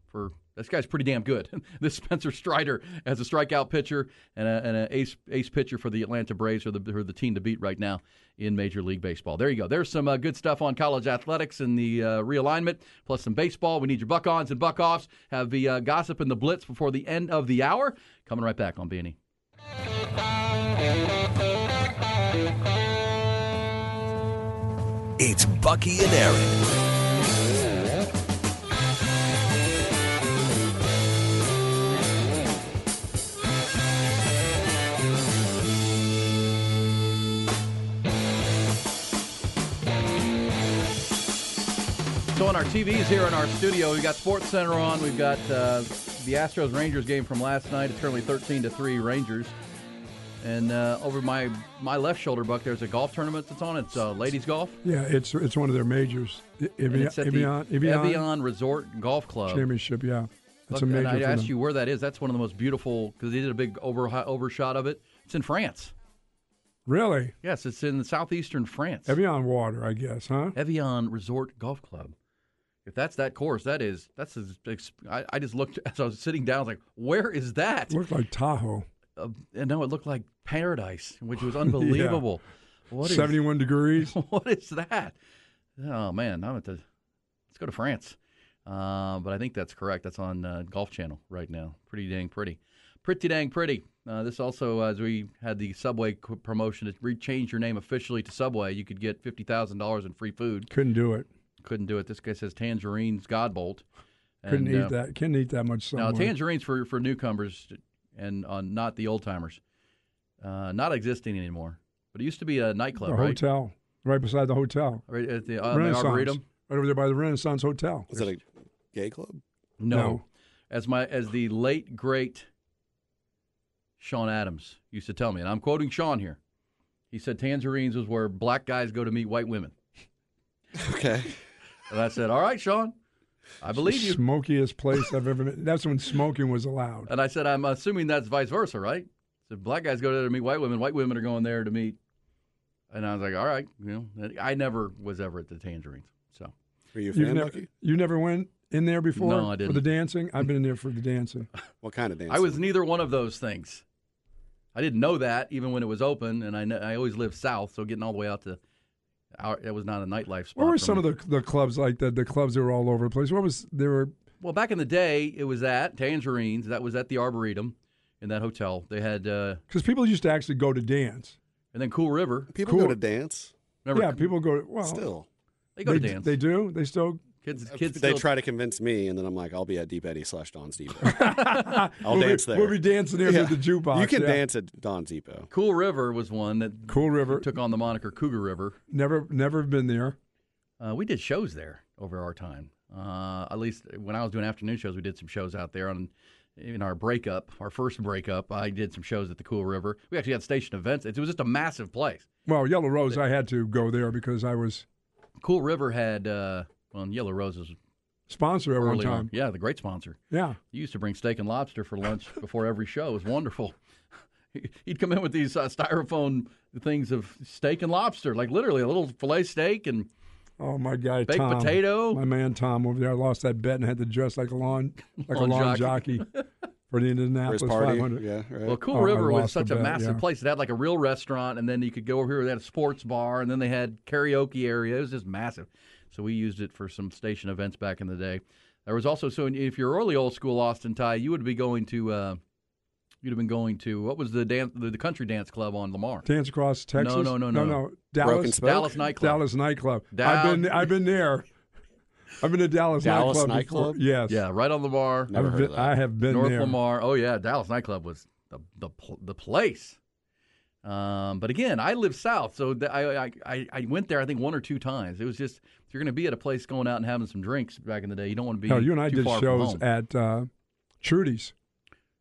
[SPEAKER 7] for This guy's pretty damn good. this Spencer Strider as a strikeout pitcher and an ace ace pitcher for the Atlanta Braves, or the, are the team to beat right now in Major League Baseball. There you go. There's some uh, good stuff on college athletics and the uh, realignment, plus some baseball. We need your buck ons and buck offs. Have the uh, gossip and the blitz before the end of the hour. Coming right back on B&E.
[SPEAKER 1] It's Bucky and
[SPEAKER 7] Erin. On our TVs here in our studio, we've got Sports Center on. We've got uh, the Astros Rangers game from last night. It's currently 13 to three Rangers. And uh, over my my left shoulder, Buck, there's a golf tournament that's on. It's uh, ladies golf.
[SPEAKER 8] Yeah, it's it's one of their majors. Evian, Evian,
[SPEAKER 7] the
[SPEAKER 8] Evian
[SPEAKER 7] Evian Resort Golf Club.
[SPEAKER 8] Championship. Yeah, it's
[SPEAKER 7] Look,
[SPEAKER 8] a major.
[SPEAKER 7] and I asked
[SPEAKER 8] them.
[SPEAKER 7] you where that is. That's one of the most beautiful because they did a big over overshot of it. It's in France.
[SPEAKER 8] Really,
[SPEAKER 7] Yes, it's in southeastern France.
[SPEAKER 8] Evian water, I guess, huh?
[SPEAKER 7] Evian Resort Golf Club. If that's that course, that is that's. I, I just looked as I was sitting down. I was like, "Where is that?"
[SPEAKER 8] Looked like Tahoe.
[SPEAKER 7] Uh, and no, it looked like paradise, which was unbelievable. What is-
[SPEAKER 8] Seventy-one degrees.
[SPEAKER 7] what is that? Oh man, I'm at the. Let's go to France. Uh, but I think that's correct. That's on uh, Golf Channel right now. Pretty dang pretty. Pretty dang pretty. Uh, this also, as we had the Subway promotion to re- change your name officially to Subway, you could get fifty thousand dollars in free food.
[SPEAKER 8] Couldn't do it.
[SPEAKER 7] Couldn't do it. This guy says tangerines, Godbolt.
[SPEAKER 8] Couldn't eat
[SPEAKER 7] uh,
[SPEAKER 8] that. Couldn't eat that much.
[SPEAKER 7] Now, tangerines for for newcomers and uh, not the old timers, uh, not existing anymore. But it used to be a nightclub,
[SPEAKER 8] the
[SPEAKER 7] right?
[SPEAKER 8] hotel, right beside the hotel.
[SPEAKER 7] Right at the, uh, the Arboretum.
[SPEAKER 8] Right over there by the Renaissance Hotel.
[SPEAKER 9] Was it a gay club?
[SPEAKER 7] No.
[SPEAKER 8] No.
[SPEAKER 7] As my as the late great Sean Adams used to tell me, and I'm quoting Sean here. He said tangerines was where black guys go to meet white women.
[SPEAKER 9] Okay.
[SPEAKER 7] And I said, "All right, Sean, I believe you."
[SPEAKER 8] Smokiest place I've ever been. That's when smoking was allowed.
[SPEAKER 7] And I said, "I'm assuming that's vice versa, right?" So black guys go there to meet white women. White women are going there to meet. And I was like, "All right, you know." I never was ever at the tangerines, so
[SPEAKER 9] Were you a
[SPEAKER 8] You
[SPEAKER 9] fan,
[SPEAKER 8] never,
[SPEAKER 9] Bucky?
[SPEAKER 8] you never went in there before
[SPEAKER 7] No, I
[SPEAKER 8] for
[SPEAKER 7] didn't.
[SPEAKER 8] For the dancing. I've been in there for the dancing.
[SPEAKER 9] What kind of dance?
[SPEAKER 7] I was neither one of those things. I didn't know that even when it was open, and I I always lived south, so getting all the way out to, our, it was not a nightlife spot.
[SPEAKER 8] What were some
[SPEAKER 7] me.
[SPEAKER 8] of the the clubs like that? The clubs that were all over the place. What was there were
[SPEAKER 7] Well, back in the day, it was at Tangerines. That was at the Arboretum in that hotel. They had, uh,
[SPEAKER 8] because people used to actually go to dance.
[SPEAKER 7] and then Cool River.
[SPEAKER 9] People
[SPEAKER 8] Cool.
[SPEAKER 9] go to dance
[SPEAKER 7] Remember,
[SPEAKER 8] yeah, people go. Well,
[SPEAKER 9] still.
[SPEAKER 7] they go
[SPEAKER 8] they,
[SPEAKER 7] to dance.
[SPEAKER 8] They do. They still.
[SPEAKER 7] Kids, kids.
[SPEAKER 9] They
[SPEAKER 7] still,
[SPEAKER 9] try to convince me, and then I'm like, I'll be at Deep Eddy slash Don's Depot. I'll
[SPEAKER 8] we'll
[SPEAKER 9] dance
[SPEAKER 8] be,
[SPEAKER 9] there.
[SPEAKER 8] We'll be dancing there
[SPEAKER 9] Yeah.
[SPEAKER 8] with the jukebox.
[SPEAKER 9] You can
[SPEAKER 8] yeah.
[SPEAKER 9] dance at Don's Depot.
[SPEAKER 7] Cool River was one that
[SPEAKER 8] Cool River.
[SPEAKER 7] took on the moniker Cougar River.
[SPEAKER 8] Never, never been there.
[SPEAKER 7] Uh, we did shows there over our time. Uh, at least when I was doing afternoon shows, we did some shows out there. On in our breakup, our first breakup, I did some shows at the Cool River. We actually had station events. It was just a massive place.
[SPEAKER 8] Well, Yellow Rose, I had to go there because I was
[SPEAKER 7] Cool River had uh, well, Yellow Roses
[SPEAKER 8] sponsor at one
[SPEAKER 7] early
[SPEAKER 8] time.
[SPEAKER 7] on. Yeah, the great sponsor.
[SPEAKER 8] Yeah.
[SPEAKER 7] He used to bring steak and lobster for lunch before every show. It was wonderful. He'd come in with these uh, styrofoam things of steak and lobster, like literally a little fillet steak and
[SPEAKER 8] Oh my guy,
[SPEAKER 7] Baked
[SPEAKER 8] Tom,
[SPEAKER 7] potato.
[SPEAKER 8] My man Tom over there. I lost that bet and had to dress like a lawn, like
[SPEAKER 7] Lawn
[SPEAKER 8] a lawn
[SPEAKER 7] jockey.
[SPEAKER 8] jockey, for the
[SPEAKER 9] For his
[SPEAKER 8] Indianapolis
[SPEAKER 9] party.
[SPEAKER 8] 500.
[SPEAKER 9] Yeah, right.
[SPEAKER 7] Well, Cool
[SPEAKER 8] Oh,
[SPEAKER 7] River was such a
[SPEAKER 8] bet,
[SPEAKER 7] massive
[SPEAKER 8] yeah.
[SPEAKER 7] place. It had like a real restaurant, and then you could go over here. They had a sports bar, and then they had karaoke area. It was just massive. So we used it for some station events back in the day. There was also so if you're early old school Austin Ty, you would be going to. Uh, you'd have been going to what was the dance the, the country dance club on Lamar?
[SPEAKER 8] Dance across Texas.
[SPEAKER 7] no, no,
[SPEAKER 8] no,
[SPEAKER 7] no.
[SPEAKER 8] Dallas,
[SPEAKER 9] Broken Spoke?
[SPEAKER 7] Dallas nightclub.
[SPEAKER 8] Dallas nightclub.
[SPEAKER 7] Down-
[SPEAKER 8] I've been, I've been there. I've been to Dallas,
[SPEAKER 9] Dallas
[SPEAKER 8] nightclub.
[SPEAKER 9] nightclub?
[SPEAKER 8] Yes.
[SPEAKER 7] Yeah, right on Lamar.
[SPEAKER 9] Never
[SPEAKER 8] I've
[SPEAKER 9] heard
[SPEAKER 8] been,
[SPEAKER 9] of that.
[SPEAKER 8] I have been
[SPEAKER 7] North
[SPEAKER 8] there.
[SPEAKER 7] Lamar. Oh yeah, Dallas nightclub was the the the place. Um, but again, I live south, so th- I, I I I went there. I think one or two times. It was just if you're going to be at a place going out and having some drinks back in the day, you don't want to be.
[SPEAKER 8] Hell, you and I
[SPEAKER 7] too
[SPEAKER 8] did shows at uh, Trudy's.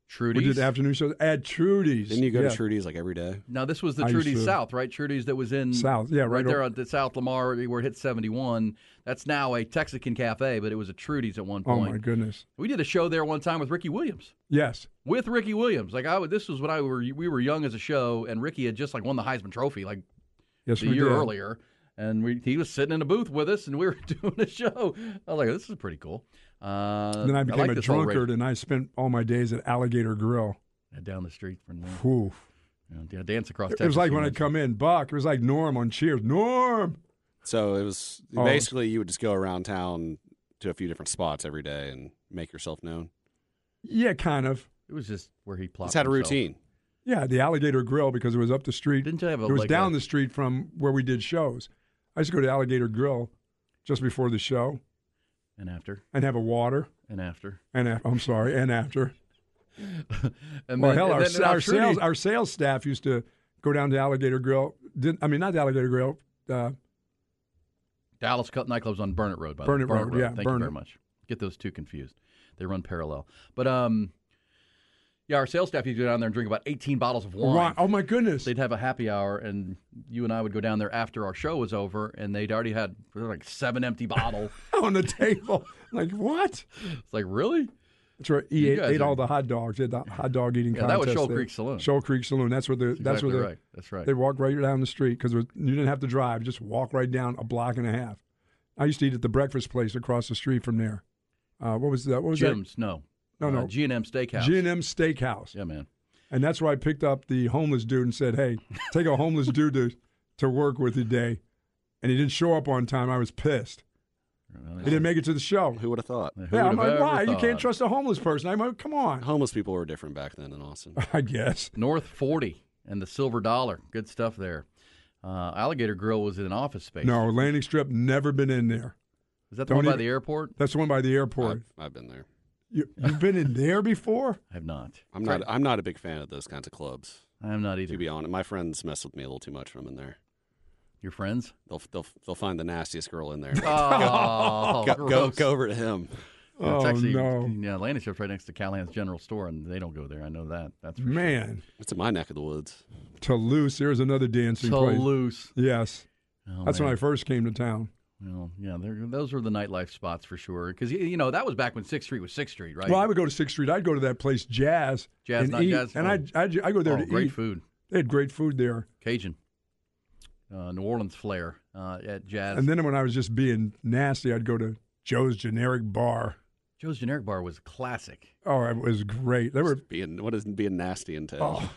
[SPEAKER 7] Trudy's.
[SPEAKER 8] We did afternoon shows at Trudy's.
[SPEAKER 9] Didn't you go
[SPEAKER 8] yeah.
[SPEAKER 9] to Trudy's like every day?
[SPEAKER 7] now this was the
[SPEAKER 8] I
[SPEAKER 7] Trudy's
[SPEAKER 8] to-
[SPEAKER 7] South, right? Trudy's that was in
[SPEAKER 8] South, yeah,
[SPEAKER 7] right,
[SPEAKER 8] right
[SPEAKER 7] there on the South Lamar where it hit 71. That's now a Texican cafe, but it was a Trudy's at one point.
[SPEAKER 8] Oh my goodness.
[SPEAKER 7] We did a show there one time with Ricky Williams.
[SPEAKER 8] Yes.
[SPEAKER 7] with Ricky Williams. Like I, would- this was when I were we were young as a show, and Ricky had just like won the Heisman Trophy like
[SPEAKER 8] Yes,
[SPEAKER 7] the year
[SPEAKER 8] did.
[SPEAKER 7] earlier, and we, he was sitting in a booth with us, and we were doing a show. I was like, "This is pretty cool." Uh,
[SPEAKER 8] then I became
[SPEAKER 7] like
[SPEAKER 8] a
[SPEAKER 7] this whole radio-
[SPEAKER 8] drunkard, and I spent all my days at Alligator Grill.
[SPEAKER 7] Yeah, down the street from there.
[SPEAKER 8] Whew.
[SPEAKER 7] Yeah, yeah, dance across.
[SPEAKER 8] Texas it was like when I
[SPEAKER 7] mentioned.
[SPEAKER 8] come in, Buck. It was like Norm on Cheers. Norm.
[SPEAKER 9] So it was
[SPEAKER 8] Oh.
[SPEAKER 9] basically you would just go around town to a few different spots every day and make yourself known.
[SPEAKER 8] Yeah, kind of.
[SPEAKER 7] It was just where he plopped.
[SPEAKER 9] Just had a
[SPEAKER 7] himself.
[SPEAKER 9] routine.
[SPEAKER 8] Yeah, the Alligator Grill because it was up the street.
[SPEAKER 7] Didn't you have a,
[SPEAKER 8] it was
[SPEAKER 7] like
[SPEAKER 8] down
[SPEAKER 7] a,
[SPEAKER 8] the street from where we did shows. I used to go to Alligator Grill just before the show
[SPEAKER 7] and after
[SPEAKER 8] and have a water
[SPEAKER 7] and after
[SPEAKER 8] and after. I'm sorry and after.
[SPEAKER 7] and
[SPEAKER 8] Well,
[SPEAKER 7] then-
[SPEAKER 8] hell,
[SPEAKER 7] and
[SPEAKER 8] our,
[SPEAKER 7] then
[SPEAKER 8] our
[SPEAKER 7] I'm
[SPEAKER 8] sales our sales staff used to go down to Alligator Grill. Didn't I mean not the Alligator Grill? Uh,
[SPEAKER 7] Dallas Cut nightclubs on Burnet Road. By
[SPEAKER 8] Burnet
[SPEAKER 7] the way.
[SPEAKER 8] Road, yeah,
[SPEAKER 7] Thank you very much. Get those two confused. They run parallel. But um, yeah, our sales staff used to go down there and drink about 18 bottles of wine.
[SPEAKER 8] wine. Oh my goodness!
[SPEAKER 7] They'd have a happy hour, and you and I would go down there after our show was over, and they'd already had like seven empty bottles.
[SPEAKER 8] on the table. like what?
[SPEAKER 7] it's like really?
[SPEAKER 8] That's right. He ate, ate all the hot dogs. He had the hot dog eating
[SPEAKER 7] Yeah, that was
[SPEAKER 8] contest
[SPEAKER 7] Shoal
[SPEAKER 8] there.
[SPEAKER 7] Creek Saloon.
[SPEAKER 8] Shoal Creek Saloon. That's where the. That's
[SPEAKER 7] exactly
[SPEAKER 8] where the.
[SPEAKER 7] right. That's right.
[SPEAKER 8] They walked right down the street because you didn't have to drive. Just walk right down a block and a half. I used to eat at the breakfast place across the street from there. Uh, what was that? What was
[SPEAKER 7] Jim's, no,
[SPEAKER 8] No, no.
[SPEAKER 7] G and M Steakhouse.
[SPEAKER 8] G and M Steakhouse.
[SPEAKER 7] Yeah, man.
[SPEAKER 8] And that's where I picked up the homeless dude and said, "Hey, take a homeless dude to to work with today." And he didn't show up on time. I was pissed. He didn't make it to the show.
[SPEAKER 9] Who would have thought?
[SPEAKER 7] Who
[SPEAKER 8] yeah, I'm like,
[SPEAKER 7] ever
[SPEAKER 8] why? You can't trust a homeless person. I'm like, come on.
[SPEAKER 9] Homeless people were different back then in Austin.
[SPEAKER 8] I guess.
[SPEAKER 7] North 40 and the Silver Dollar. Good stuff there. Uh, Alligator Grill was in an office space.
[SPEAKER 8] No, landing strip. Never been in there.
[SPEAKER 7] Is that the
[SPEAKER 8] Don't
[SPEAKER 7] one by
[SPEAKER 8] even-
[SPEAKER 7] the airport?
[SPEAKER 8] That's the one by the airport.
[SPEAKER 9] I've, I've been there.
[SPEAKER 8] You, you've been in there before?
[SPEAKER 7] I have not.
[SPEAKER 9] I'm not. I'm not a big fan of those kinds of clubs.
[SPEAKER 7] I am not either.
[SPEAKER 9] To be honest, my friends mess with me a little too much from in there.
[SPEAKER 7] Your friends?
[SPEAKER 9] They'll they'll they'll find the nastiest girl in there.
[SPEAKER 7] Oh,
[SPEAKER 9] go, go go over to him.
[SPEAKER 7] Yeah, it's
[SPEAKER 8] Oh,
[SPEAKER 7] actually,
[SPEAKER 8] no.
[SPEAKER 7] Yeah, landing strip's right next to Callahan's General Store, and they don't go there. I know that. That's for
[SPEAKER 8] Man,
[SPEAKER 9] It's in my neck of the woods.
[SPEAKER 8] Toulouse. There's another dancing
[SPEAKER 7] sure.
[SPEAKER 8] place.
[SPEAKER 7] Toulouse.
[SPEAKER 8] Yes,
[SPEAKER 7] Oh,
[SPEAKER 8] that's when. I first came to town.
[SPEAKER 7] Well, yeah, they're- those were the nightlife spots for sure. Because you know that was back when Sixth Street was Sixth Street, right?
[SPEAKER 8] Well, I would go to Sixth Street. I'd go to that place, Jazz,
[SPEAKER 7] Jazz,
[SPEAKER 8] and
[SPEAKER 7] not
[SPEAKER 8] eat.
[SPEAKER 7] Jazz.
[SPEAKER 8] And. I'd, I'd I go there
[SPEAKER 7] oh,
[SPEAKER 8] to
[SPEAKER 7] great
[SPEAKER 8] eat.
[SPEAKER 7] food,
[SPEAKER 8] They had great food there.
[SPEAKER 7] Cajun, uh, New Orleans flair uh, at Jazz.
[SPEAKER 8] And then when I was just being nasty, I'd go to Joe's Generic Bar.
[SPEAKER 7] Joe's Generic Bar was classic.
[SPEAKER 8] Oh, it was great. They were
[SPEAKER 9] Being what does being nasty entail?
[SPEAKER 8] oh,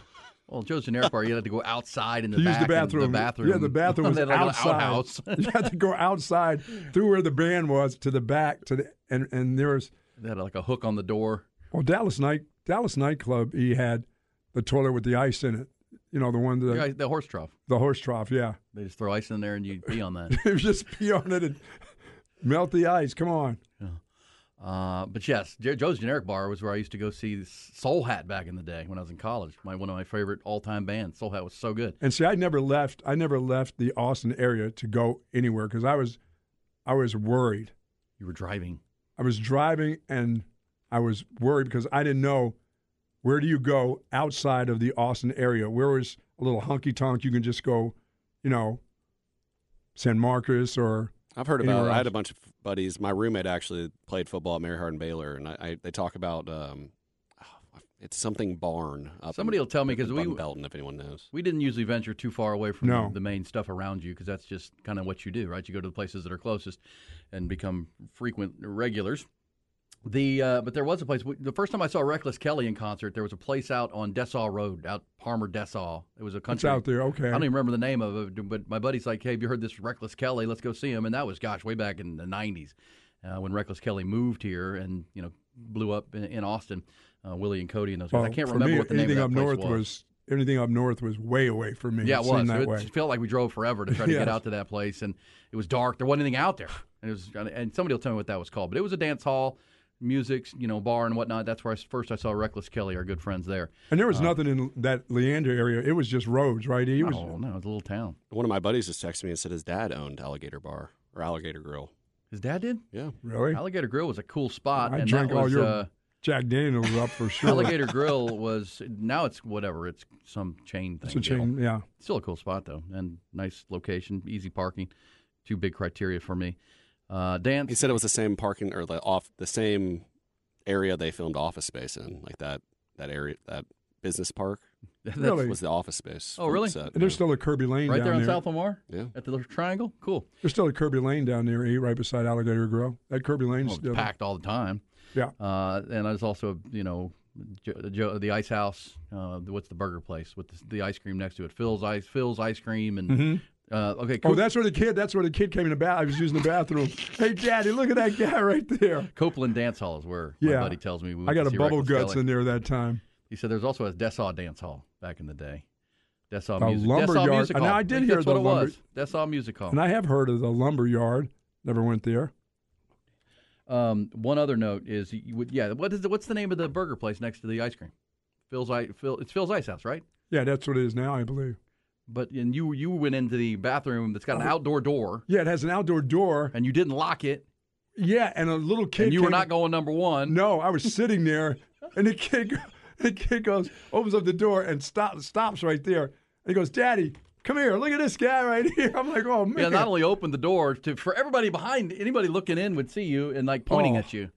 [SPEAKER 7] Well, Joe's Generic Bar, you had to go outside in the back
[SPEAKER 8] the bathroom.
[SPEAKER 7] The bathroom.
[SPEAKER 8] Yeah, the bathroom was
[SPEAKER 7] like
[SPEAKER 8] outside. you had to go outside through where the band was to the back to the and and there was
[SPEAKER 7] they had like a hook on the door.
[SPEAKER 8] well Dallas night Dallas nightclub. He had the toilet with the ice in it. You know the one the
[SPEAKER 7] The, the horse trough.
[SPEAKER 8] the horse trough. Yeah,
[SPEAKER 7] They just throw ice in there and you pee on that.
[SPEAKER 8] just pee on it and melt the ice. Come on.
[SPEAKER 7] Uh, but yes, Joe's Generic Bar was where I used to go see Soul Hat back in the day when I was in college. My one of my favorite all-time bands. Soul Hat was so good.
[SPEAKER 8] And see, I never left. I never left the Austin area to go anywhere because I was, I was worried.
[SPEAKER 7] You were driving.
[SPEAKER 8] I was driving and I was worried because I didn't know where do you go outside of the Austin area. Where was a little honky tonk you can just go, you know, San Marcos or
[SPEAKER 9] I've heard
[SPEAKER 8] about
[SPEAKER 9] about. I had a bunch of buddies. My roommate actually played football at Mary Hardin Baylor, and I, I they talk about um, it's something barn. Up
[SPEAKER 7] Somebody
[SPEAKER 9] in,
[SPEAKER 7] will tell me because we-
[SPEAKER 9] Belton, if anyone knows.
[SPEAKER 7] We didn't usually venture too far away from
[SPEAKER 8] No.
[SPEAKER 7] the main stuff around you because that's just kind of what you do, right? You go to the places that are closest and become frequent regulars. The uh, but there was a place. The first time I saw Reckless Kelly in concert, there was a place out on Dessau Road, out Parmer Dessau. It was a country.
[SPEAKER 8] it's out there. Okay.
[SPEAKER 7] I don't even remember the name of it, but my buddy's like, "Hey, have you heard this Reckless Kelly? Let's go see him." And that was, gosh, way back in the '90s uh, when Reckless Kelly moved here and you know blew up in, in Austin. Uh, Willie and Cody and those guys. I can't remember
[SPEAKER 8] me,
[SPEAKER 7] what the name of that
[SPEAKER 8] up
[SPEAKER 7] place
[SPEAKER 8] north
[SPEAKER 7] was.
[SPEAKER 8] anything up north was way away from me.
[SPEAKER 7] Yeah,
[SPEAKER 8] it
[SPEAKER 7] it was. It
[SPEAKER 8] way.
[SPEAKER 7] felt like we drove forever to try to get out to that place, and it was dark. There wasn't anything out there, and it was. And somebody will tell me what that was called, but it was a dance hall, music, you know, bar and whatnot. That's where I, first I saw Reckless Kelly, our good friends there.
[SPEAKER 8] And there was
[SPEAKER 7] Uh,
[SPEAKER 8] nothing in that Leander area. It was just roads, right? He was.
[SPEAKER 7] oh no, it was a little town.
[SPEAKER 9] One of my buddies just texted me and said his dad owned Alligator Bar or Alligator Grill.
[SPEAKER 7] His dad did.
[SPEAKER 9] Yeah,
[SPEAKER 8] Really?
[SPEAKER 7] Alligator Grill was a cool spot,
[SPEAKER 8] I
[SPEAKER 7] and
[SPEAKER 8] drank
[SPEAKER 7] that
[SPEAKER 8] all
[SPEAKER 7] was.
[SPEAKER 8] your
[SPEAKER 7] uh,
[SPEAKER 8] Jack Daniels up for sure.
[SPEAKER 7] Alligator Grill was now it's whatever it's some chain thing.
[SPEAKER 8] It's a
[SPEAKER 7] deal.
[SPEAKER 8] chain. Yeah.
[SPEAKER 7] Still a cool spot though, and nice location, easy parking. Two big criteria for me. Uh, dance.
[SPEAKER 9] he said it was the same parking or the off the same area they filmed Office Space in, like that that area that business park.
[SPEAKER 8] Really?
[SPEAKER 9] was the office space.
[SPEAKER 7] Oh, really?
[SPEAKER 9] Set,
[SPEAKER 8] And there's
[SPEAKER 9] yeah.
[SPEAKER 8] still a Kerbey Lane
[SPEAKER 7] right
[SPEAKER 8] down
[SPEAKER 7] there on
[SPEAKER 8] there.
[SPEAKER 7] South Lamar.
[SPEAKER 9] Yeah.
[SPEAKER 7] At the little triangle. Cool.
[SPEAKER 8] There's still a Kerbey Lane down there, eh, right beside Alligator Grill. That Kerbey Lane's
[SPEAKER 7] Well,
[SPEAKER 8] still
[SPEAKER 7] it's packed all the time.
[SPEAKER 8] Yeah.
[SPEAKER 7] Uh, and there's also, you know, Jo- the, Jo- the Ice House. Uh, the- what's the burger place with the, the ice cream next to it? Phil's Ice, Phil's Ice Cream, and uh, okay.
[SPEAKER 8] Oh, that's where the kid. That's where the kid came in the bath. I was using the bathroom. hey, Daddy, look at that guy right there.
[SPEAKER 7] Copeland Dance Hall is where
[SPEAKER 8] Yeah.
[SPEAKER 7] my buddy tells me. We
[SPEAKER 8] I got a bubble guts in there that time.
[SPEAKER 7] He said there's also a Dessau Dance Hall back in the day. Dessau
[SPEAKER 8] The
[SPEAKER 7] Music.
[SPEAKER 8] lumber
[SPEAKER 7] Dessau Music
[SPEAKER 8] and
[SPEAKER 7] Hall.
[SPEAKER 8] I did
[SPEAKER 7] think
[SPEAKER 8] hear
[SPEAKER 7] that's
[SPEAKER 8] the
[SPEAKER 7] what it
[SPEAKER 8] lumber-
[SPEAKER 7] was. Dessau Music Hall.
[SPEAKER 8] And I have heard of the lumber yard. Never went there.
[SPEAKER 7] Um, one other note is, would, yeah, what is the, what's the name of the burger place next to the ice cream? Phil's I Phil. It's Phil's Ice House, right?
[SPEAKER 8] Yeah, that's what it is now, I believe.
[SPEAKER 7] But and you you went into the bathroom that's got an uh, outdoor door,
[SPEAKER 8] Yeah, it has an outdoor door.
[SPEAKER 7] and you didn't lock it,
[SPEAKER 8] Yeah, and a little kid.
[SPEAKER 7] and you were not going number one.
[SPEAKER 8] No, I was sitting there, and the kid, the kid goes, opens up the door and stop, stops right there. And he goes, "Daddy, come here. Look at this guy right here." I'm like, "Oh man!"
[SPEAKER 7] Yeah, not only opened the door to for everybody behind, anybody looking in would see you and like pointing
[SPEAKER 8] Oh.
[SPEAKER 7] at you.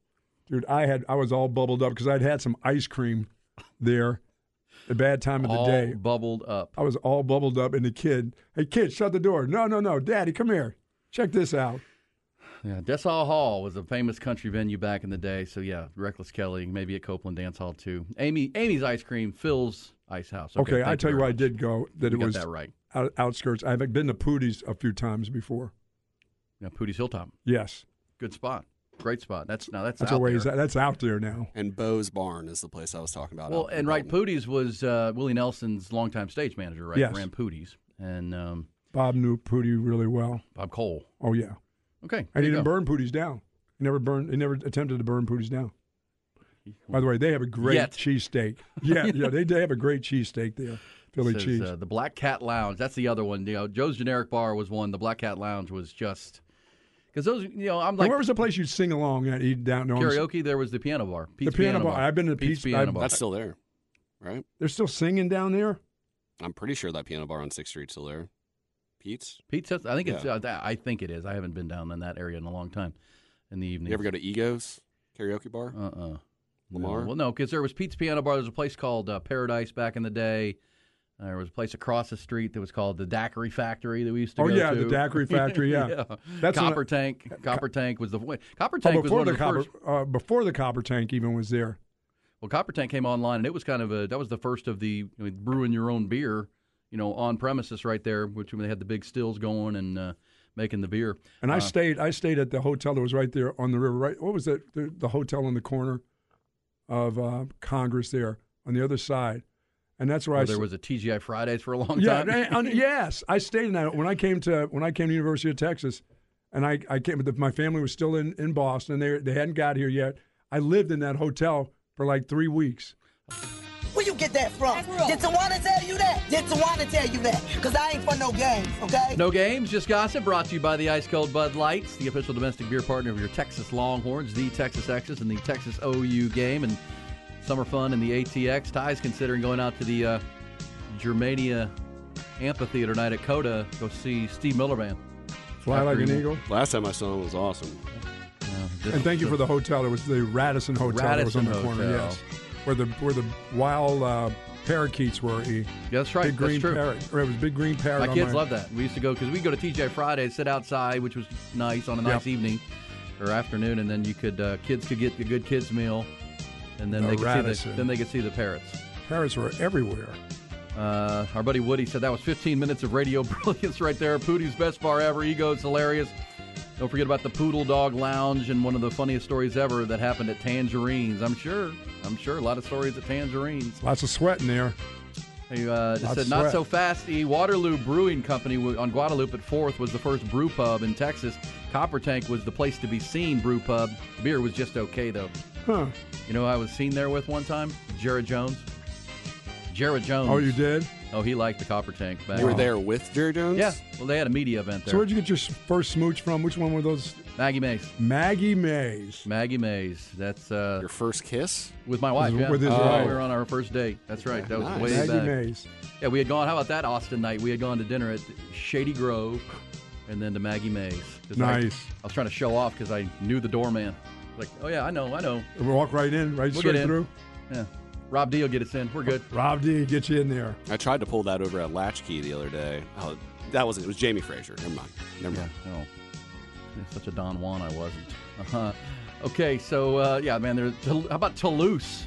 [SPEAKER 8] Dude, I had, I was all bubbled up because I'd had some ice cream there. A bad time of the
[SPEAKER 7] all
[SPEAKER 8] day.
[SPEAKER 7] bubbled up.
[SPEAKER 8] I was all bubbled up, and the kid, "Hey, kid, shut the door." No, no, no, Daddy, come here. Check this out.
[SPEAKER 7] Yeah, Dessau Hall was a famous country venue back in the day. So yeah, Reckless Kelly, maybe at Copeland Dance Hall too. Amy, Amy's Ice Cream, Phil's Ice House.
[SPEAKER 8] Okay, I tell you where I did go. That
[SPEAKER 7] You
[SPEAKER 8] it was
[SPEAKER 7] that right.
[SPEAKER 8] out, outskirts. I've been to Poodie's a few times before.
[SPEAKER 7] Yeah, Poodie's Hilltop,
[SPEAKER 8] Yes,
[SPEAKER 7] good spot, great spot. That's now that's
[SPEAKER 8] that's
[SPEAKER 7] out
[SPEAKER 8] a ways.
[SPEAKER 7] there.
[SPEAKER 8] That's out there now.
[SPEAKER 9] And Bo's Barn is the place I was talking about.
[SPEAKER 7] Well, and right,
[SPEAKER 9] Dalton.
[SPEAKER 7] Poodie's was uh, Willie Nelson's longtime stage manager, right?
[SPEAKER 8] Yes.
[SPEAKER 7] Ran Poodie's and um,
[SPEAKER 8] Bob knew Poodie really well.
[SPEAKER 7] Bob Cole.
[SPEAKER 8] Oh yeah,
[SPEAKER 7] Okay,
[SPEAKER 8] and he didn't
[SPEAKER 7] go.
[SPEAKER 8] burn Poodie's down. He never burned. He never attempted to burn Poodie's down. By the way, they have a great
[SPEAKER 7] Yet.
[SPEAKER 8] cheesesteak. Yeah, yeah, they, they have a great cheesesteak there. Philly
[SPEAKER 7] Says,
[SPEAKER 8] cheese.
[SPEAKER 7] Uh, the Black Cat Lounge. That's the other one. You know, Joe's Generic Bar was one. The Black Cat Lounge was just because those. You know, I'm
[SPEAKER 8] And
[SPEAKER 7] like
[SPEAKER 8] where was the place you'd sing along at? Eat down on
[SPEAKER 7] karaoke. There was the piano bar.
[SPEAKER 8] The
[SPEAKER 7] Pete's
[SPEAKER 8] piano bar. I've been to
[SPEAKER 7] Pete's
[SPEAKER 8] Pete's-
[SPEAKER 7] Piano
[SPEAKER 8] I've-
[SPEAKER 7] Bar.
[SPEAKER 9] That's still there, right?
[SPEAKER 8] They're still singing down there.
[SPEAKER 9] I'm pretty sure that piano bar on Sixth Street's still there. Pete's.
[SPEAKER 7] Pete's. I think it's.
[SPEAKER 9] Yeah.
[SPEAKER 7] Uh, I think it is. I haven't been down in that area in a long time. In the evening.
[SPEAKER 9] You ever go to Egos karaoke bar?
[SPEAKER 7] Uh uh
[SPEAKER 9] Lamar?
[SPEAKER 7] No. Well, no, because there was Pete's Piano Bar. There was a place called uh, Paradise back in the day. Uh, there was a place across the street that was called the Daiquiri Factory that we used to
[SPEAKER 8] Oh,
[SPEAKER 7] go
[SPEAKER 8] yeah,
[SPEAKER 7] to.
[SPEAKER 8] the Daiquiri Factory, yeah. That's
[SPEAKER 7] Copper Tank. Copper Tank was the Copper
[SPEAKER 8] Oh,
[SPEAKER 7] Tank was
[SPEAKER 8] before
[SPEAKER 7] one
[SPEAKER 8] the
[SPEAKER 7] of the
[SPEAKER 8] copper,
[SPEAKER 7] first.
[SPEAKER 8] uh, before the copper tank even was there.
[SPEAKER 7] Well, Copper Tank came online, and it was kind of a that was the first of the I mean, brewing your own beer, you know, on premises right there, which when they had the big stills going and uh, making the beer.
[SPEAKER 8] And I
[SPEAKER 7] Uh,
[SPEAKER 8] stayed. I stayed at the hotel that was right there on the river. Right, what was that? The, the hotel on the corner of uh, Congress there on the other side, and that's where
[SPEAKER 7] where
[SPEAKER 8] I.
[SPEAKER 7] there was a TGI Fridays for a long
[SPEAKER 8] yeah,
[SPEAKER 7] time.
[SPEAKER 8] and- and- yes, I stayed in that when I came to when I came to University of Texas, and I I came. But my family was still in in Boston. They they hadn't got here yet. I lived in that hotel for like three weeks.
[SPEAKER 5] Where you get that from? Did Tawana tell you that? Did Tawana tell you that? Because I ain't for no games, okay?
[SPEAKER 7] No games, just gossip. Brought to you by the Ice Cold Bud Lights, the official domestic beer partner of your Texas Longhorns, the Texas Exes, and the Texas OU game. And summer fun in the ATX. Ty's considering going out to the uh, Germania Amphitheater tonight at COTA. Go see Steve Miller Band.
[SPEAKER 8] Fly like an eagle.
[SPEAKER 9] Last time I saw him was awesome.
[SPEAKER 7] this-
[SPEAKER 8] And thank you for the hotel. It was the Radisson Hotel that was on the
[SPEAKER 7] Radisson
[SPEAKER 8] corner.
[SPEAKER 7] Hotel.
[SPEAKER 8] Yes, where the where the wild uh, parakeets were. E.
[SPEAKER 7] Yeah, that's right.
[SPEAKER 8] Big green
[SPEAKER 7] that's true.
[SPEAKER 8] parrot. Or it was big green parrot.
[SPEAKER 7] My
[SPEAKER 8] on
[SPEAKER 7] kids love that. We used to go because we'd go to TJ Friday, sit outside, which was nice on a nice
[SPEAKER 8] Yep.
[SPEAKER 7] evening or afternoon, and then you could uh, kids could get a good kids meal, and then they could see the then they could see the parrots.
[SPEAKER 8] Parrots were everywhere.
[SPEAKER 7] Uh, our buddy Woody said that was 15 minutes of radio brilliance right there. Poodie's best bar ever. Ego, it's hilarious. Don't forget about the Poodle Dog Lounge and one of the funniest stories ever that happened at Tangerines. I'm sure. I'm sure a lot of stories at Tangerines.
[SPEAKER 8] Lots of sweat in there.
[SPEAKER 7] He uh,
[SPEAKER 8] Lots
[SPEAKER 7] said, not so fast. The Waterloo Brewing Company on Guadalupe at 4th was the first brew pub in Texas. Copper Tank was the place to be seen brew pub. Beer was just okay, though.
[SPEAKER 8] Huh.
[SPEAKER 7] You know who I was seen there with one time? Jared Jones. Jared Jones.
[SPEAKER 8] Oh, you did?
[SPEAKER 7] Oh, he liked the Copper Tank back
[SPEAKER 9] You were
[SPEAKER 7] then.
[SPEAKER 9] there with Jared Jones?
[SPEAKER 7] Yeah. Well, they had a media event there.
[SPEAKER 8] So where'd you get your first smooch from? Which one were those?
[SPEAKER 7] Maggie Mae's.
[SPEAKER 8] Maggie Mae's.
[SPEAKER 7] Maggie Mae's. That's uh,
[SPEAKER 9] Your first kiss?
[SPEAKER 7] with my wife.
[SPEAKER 8] With-
[SPEAKER 7] yeah.
[SPEAKER 8] with his
[SPEAKER 7] Oh,
[SPEAKER 8] wife.
[SPEAKER 7] We were on our first date. That's right. That was
[SPEAKER 9] Nice.
[SPEAKER 7] way
[SPEAKER 8] Maggie
[SPEAKER 7] back.
[SPEAKER 8] Mays.
[SPEAKER 7] Yeah, we had gone. How about that Austin night? We had gone to dinner at Shady Grove, and then to Maggie Mae's. 'Cause I-
[SPEAKER 8] Nice.
[SPEAKER 7] I, was trying to show off because I knew the doorman. Like, oh yeah, I know, I know.
[SPEAKER 8] And We walk right in, right
[SPEAKER 7] We'll
[SPEAKER 8] straight
[SPEAKER 7] in.
[SPEAKER 8] through.
[SPEAKER 7] Yeah, Rob D will get us in. We're good.
[SPEAKER 8] Rob D, get you in there.
[SPEAKER 9] I tried to pull that over at Latchkey the other day. Oh, that wasn't. It was Jamie Fraser. Never mind. Never mind.
[SPEAKER 7] Yeah, no. Such a Don Juan I wasn't. Uh-huh. Okay, so uh, yeah, man. There's how about Toulouse?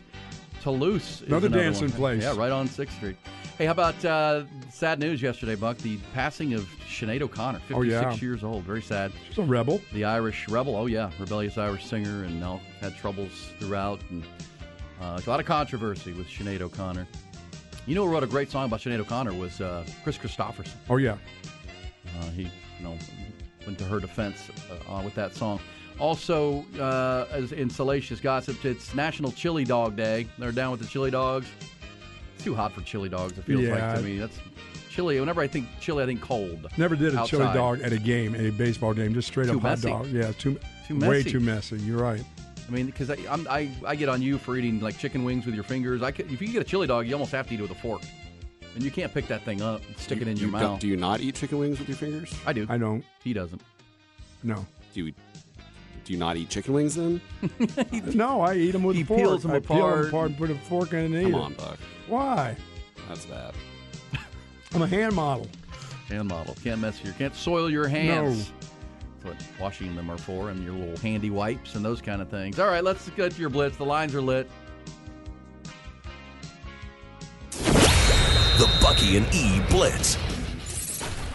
[SPEAKER 7] Toulouse, is
[SPEAKER 8] Another dancing
[SPEAKER 7] one.
[SPEAKER 8] place.
[SPEAKER 7] Yeah, right on Sixth Street. Hey, how about uh, sad news yesterday, Buck? The passing of Sinead O'Connor, 56
[SPEAKER 8] Oh, yeah.
[SPEAKER 7] years old. Very sad.
[SPEAKER 8] She's a rebel.
[SPEAKER 7] The Irish rebel. Oh yeah, rebellious Irish singer, and now had troubles throughout, and uh, a lot of controversy with Sinead O'Connor. You know who wrote a great song about Sinead O'Connor was uh, Kris Kristofferson.
[SPEAKER 8] Oh yeah.
[SPEAKER 7] Uh, he, you know, went to her defense uh, with that song. Also, uh, as in salacious gossip, it's National Chili Dog Day. They're down with the chili dogs. It's too hot for chili dogs. It feels like
[SPEAKER 8] Yeah.
[SPEAKER 7] to me. That's chili. Whenever I think chili, I think cold.
[SPEAKER 8] Never did a chili dog at a game, a baseball game, just straight
[SPEAKER 7] Too
[SPEAKER 8] up hot dog. Yeah, too,
[SPEAKER 7] Too messy.
[SPEAKER 8] way too messy. You're right.
[SPEAKER 7] I mean, because I, I I get on you for eating like chicken wings with your fingers. I could, if you get a chili dog, you almost have to eat it with a fork, and you can't pick that thing up and stick it in your
[SPEAKER 9] You don't-
[SPEAKER 7] mouth.
[SPEAKER 9] do you not eat chicken wings with your fingers?
[SPEAKER 7] I do.
[SPEAKER 8] I don't.
[SPEAKER 7] He doesn't.
[SPEAKER 8] No.
[SPEAKER 9] Do you? Do you not eat chicken wings then?
[SPEAKER 8] No, I eat them with
[SPEAKER 7] He
[SPEAKER 8] a fork.
[SPEAKER 7] peels 'em
[SPEAKER 8] I peel 'em
[SPEAKER 7] apart.
[SPEAKER 8] apart and put a fork in and eat
[SPEAKER 9] Come
[SPEAKER 8] it.
[SPEAKER 9] on, Buck.
[SPEAKER 8] Why?
[SPEAKER 9] That's bad.
[SPEAKER 8] I'm a hand model.
[SPEAKER 7] Hand model. Can't mess your. Can't soil your hands. That's what washing them are for, and your little handy wipes and those kind of things. All right, let's get to your blitz. The lines are lit.
[SPEAKER 1] The Bucky and E Blitz.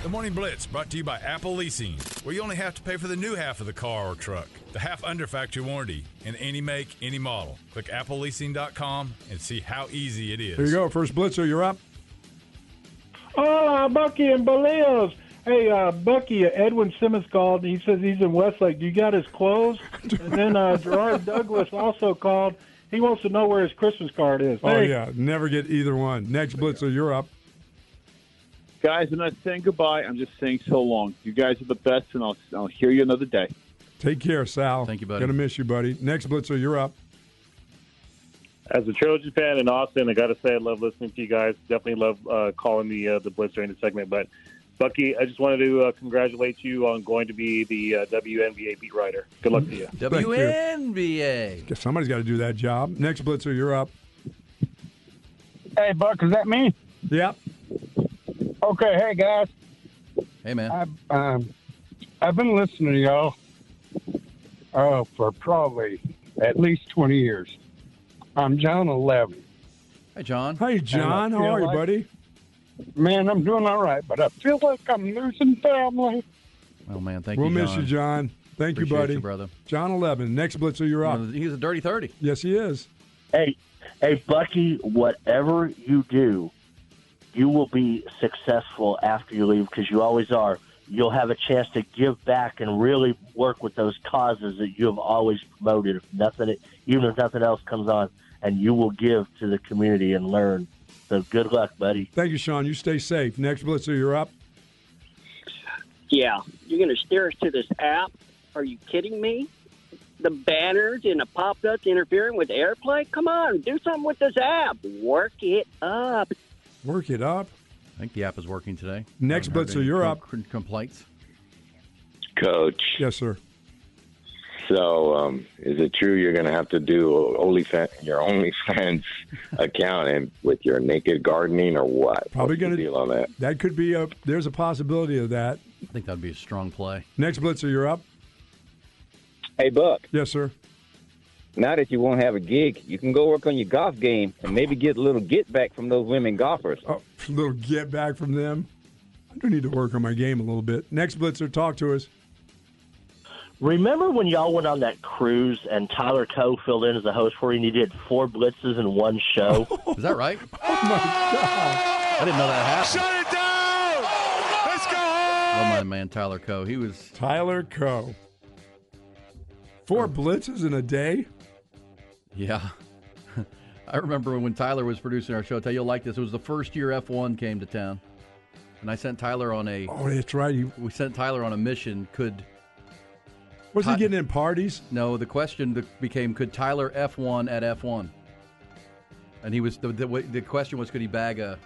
[SPEAKER 11] The Morning Blitz brought to you by Apple Leasing, where you only have to pay for the new half of the car or truck, the half under factory warranty, in any make, any model. Click appleleasing.com and see how easy it is.
[SPEAKER 8] Here you go. First blitzer, you're up.
[SPEAKER 10] Hola, Bucky and Belials. Hey, uh, Bucky, uh, Edwin Simmons called. He says he's in Westlake. Do you got his clothes? and then uh, Gerard Douglas also called. He wants to know where his Christmas card is.
[SPEAKER 8] Oh
[SPEAKER 10] Hey,
[SPEAKER 8] yeah, never get either one. Next blitzer, you're up.
[SPEAKER 12] Guys, I'm not saying goodbye. I'm just saying so long. You guys are the best, and I'll, I'll hear you another day.
[SPEAKER 8] Take care, Sal.
[SPEAKER 7] Thank you, buddy.
[SPEAKER 8] Gonna miss you, buddy. Next blitzer, you're up.
[SPEAKER 13] As a Trojan fan in Austin, I got to say I love listening to you guys. Definitely love uh, calling the uh, the blitz during the segment. But Bucky, I just wanted to uh, congratulate you on going to be the uh, WNBA beat writer. Good luck to you.
[SPEAKER 8] Thank you.
[SPEAKER 7] WNBA.
[SPEAKER 8] Guess somebody's got to do that job. Next blitzer, you're up.
[SPEAKER 14] Hey, Buck, is that me?
[SPEAKER 8] Yep.
[SPEAKER 14] Okay, hey guys.
[SPEAKER 7] Hey man.
[SPEAKER 14] I've um, I've been listening to y'all uh, for probably at least twenty years. I'm John Eleven.
[SPEAKER 7] Hey John.
[SPEAKER 8] Hey John,
[SPEAKER 14] And I
[SPEAKER 8] how are you,
[SPEAKER 14] like-
[SPEAKER 8] buddy?
[SPEAKER 14] Man, I'm doing all right, but I feel like I'm losing family.
[SPEAKER 7] Oh man, thank you.
[SPEAKER 8] we'll
[SPEAKER 7] you.
[SPEAKER 8] miss you, John. Thank
[SPEAKER 7] Appreciate
[SPEAKER 8] you, buddy.
[SPEAKER 7] you, brother.
[SPEAKER 8] John Eleven. Next blitzer, you're up.
[SPEAKER 7] He's a dirty thirty.
[SPEAKER 8] Yes, he is.
[SPEAKER 15] Hey, hey, Bucky, whatever you do, you will be successful after you leave because you always are. You'll have a chance to give back and really work with those causes that you have always promoted. If nothing, even if nothing else comes on, and you will give to the community and learn. So good luck, buddy.
[SPEAKER 8] Thank you, Sean. You stay safe. Next blitzer, you're up.
[SPEAKER 16] Yeah, you're going to steer us to this app? Are you kidding me? The banners and the pop-ups interfering with AirPlay? Come on, do something with this app. Work it up.
[SPEAKER 8] Work it up.
[SPEAKER 7] I think the app is working today.
[SPEAKER 8] Next
[SPEAKER 7] Haven't
[SPEAKER 8] blitzer, you're up.
[SPEAKER 7] com- Complaints.
[SPEAKER 17] Coach.
[SPEAKER 8] Yes, sir.
[SPEAKER 17] So, um, is it true you're going to have to do OnlyFans, your OnlyFans account and with your naked gardening or what?
[SPEAKER 8] Probably going to
[SPEAKER 17] deal on that.
[SPEAKER 8] That could be a. There's a possibility of that.
[SPEAKER 7] I think that'd be a strong play.
[SPEAKER 8] Next blitzer, you're up.
[SPEAKER 18] Hey, Buck.
[SPEAKER 8] Yes, sir.
[SPEAKER 18] Now that you won't have a gig, you can go work on your golf game and maybe get a little get back from those women golfers.
[SPEAKER 8] Oh, a little get back from them. I do need to work on my game a little bit. Next blitzer, talk to us.
[SPEAKER 15] Remember when y'all went on that cruise and Tyler Coe filled in as a host for you and he did four blitzes in one show?
[SPEAKER 7] Is that right?
[SPEAKER 8] Oh my god!
[SPEAKER 7] I didn't know that happened.
[SPEAKER 10] Shut it down! Let's go
[SPEAKER 7] Oh my man, Tyler Coe. He was
[SPEAKER 8] Tyler Coe. Four blitzes in a day.
[SPEAKER 7] Yeah. I remember when Tyler was producing our show. Tell you, you'll like this. It was the first year F1 came to town, and I sent Tyler on a.
[SPEAKER 8] Oh, that's right. You,
[SPEAKER 7] We sent Tyler on a mission. Could
[SPEAKER 8] was he getting in parties?
[SPEAKER 7] no? The question became, could Tyler F1 at F1? And he was the the, the question was, could he bag a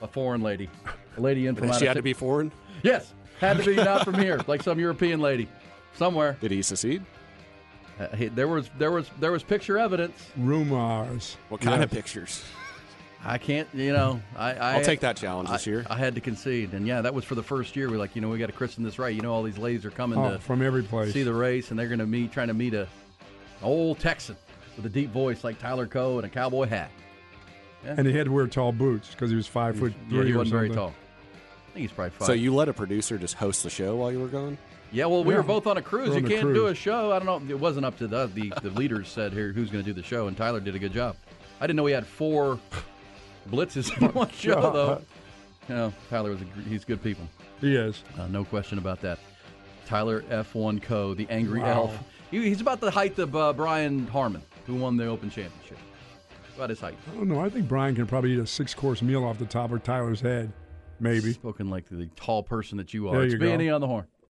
[SPEAKER 7] a foreign lady, a lady in from out
[SPEAKER 9] She
[SPEAKER 7] of
[SPEAKER 9] had to be foreign.
[SPEAKER 7] Yes, had to be not from here, like some European lady, somewhere.
[SPEAKER 9] Did he succeed?
[SPEAKER 7] Uh, hey, there was there was there was picture evidence.
[SPEAKER 8] Rumors.
[SPEAKER 9] What kind
[SPEAKER 8] Yeah.
[SPEAKER 9] of pictures?
[SPEAKER 7] I can't, you know, I, I
[SPEAKER 9] I'll take that challenge
[SPEAKER 7] I-
[SPEAKER 9] this year.
[SPEAKER 7] I had to concede, and yeah, that was for the first year. We're like, you know, we got to christen this right. You know, all these ladies are coming
[SPEAKER 8] Oh,
[SPEAKER 7] to
[SPEAKER 8] from every place.
[SPEAKER 7] see the race, and they're going to meet, trying to meet a old Texan with a deep voice like Tyler Coe and a cowboy hat. Yeah.
[SPEAKER 8] And he had to wear tall boots because he was five foot three
[SPEAKER 7] yeah, he wasn't very tall. I think he's probably five.
[SPEAKER 9] So you let a producer just host the show while you were gone?
[SPEAKER 7] Yeah, well, we
[SPEAKER 8] Yeah.
[SPEAKER 7] were both on a cruise.
[SPEAKER 8] We're
[SPEAKER 7] You can't do a show. I don't know. It wasn't up to the the, the leaders said here who's going to do the show, and Tyler did a good job. I didn't know he had four blitzes in one show though. You know, Tyler was a, he's good people.
[SPEAKER 8] He is.
[SPEAKER 7] Uh, no question about that. Tyler F1 Coe, the angry
[SPEAKER 8] Wow.
[SPEAKER 7] elf. He, he's about the height of uh, Brian Harman, who won the Open Championship. About his height.
[SPEAKER 8] I don't know. I think Brian can probably eat a six course meal off the top of Tyler's head. Maybe.
[SPEAKER 7] Spoken like the tall person that you are.
[SPEAKER 8] There
[SPEAKER 7] it's
[SPEAKER 8] you go.
[SPEAKER 7] B&E on the horn.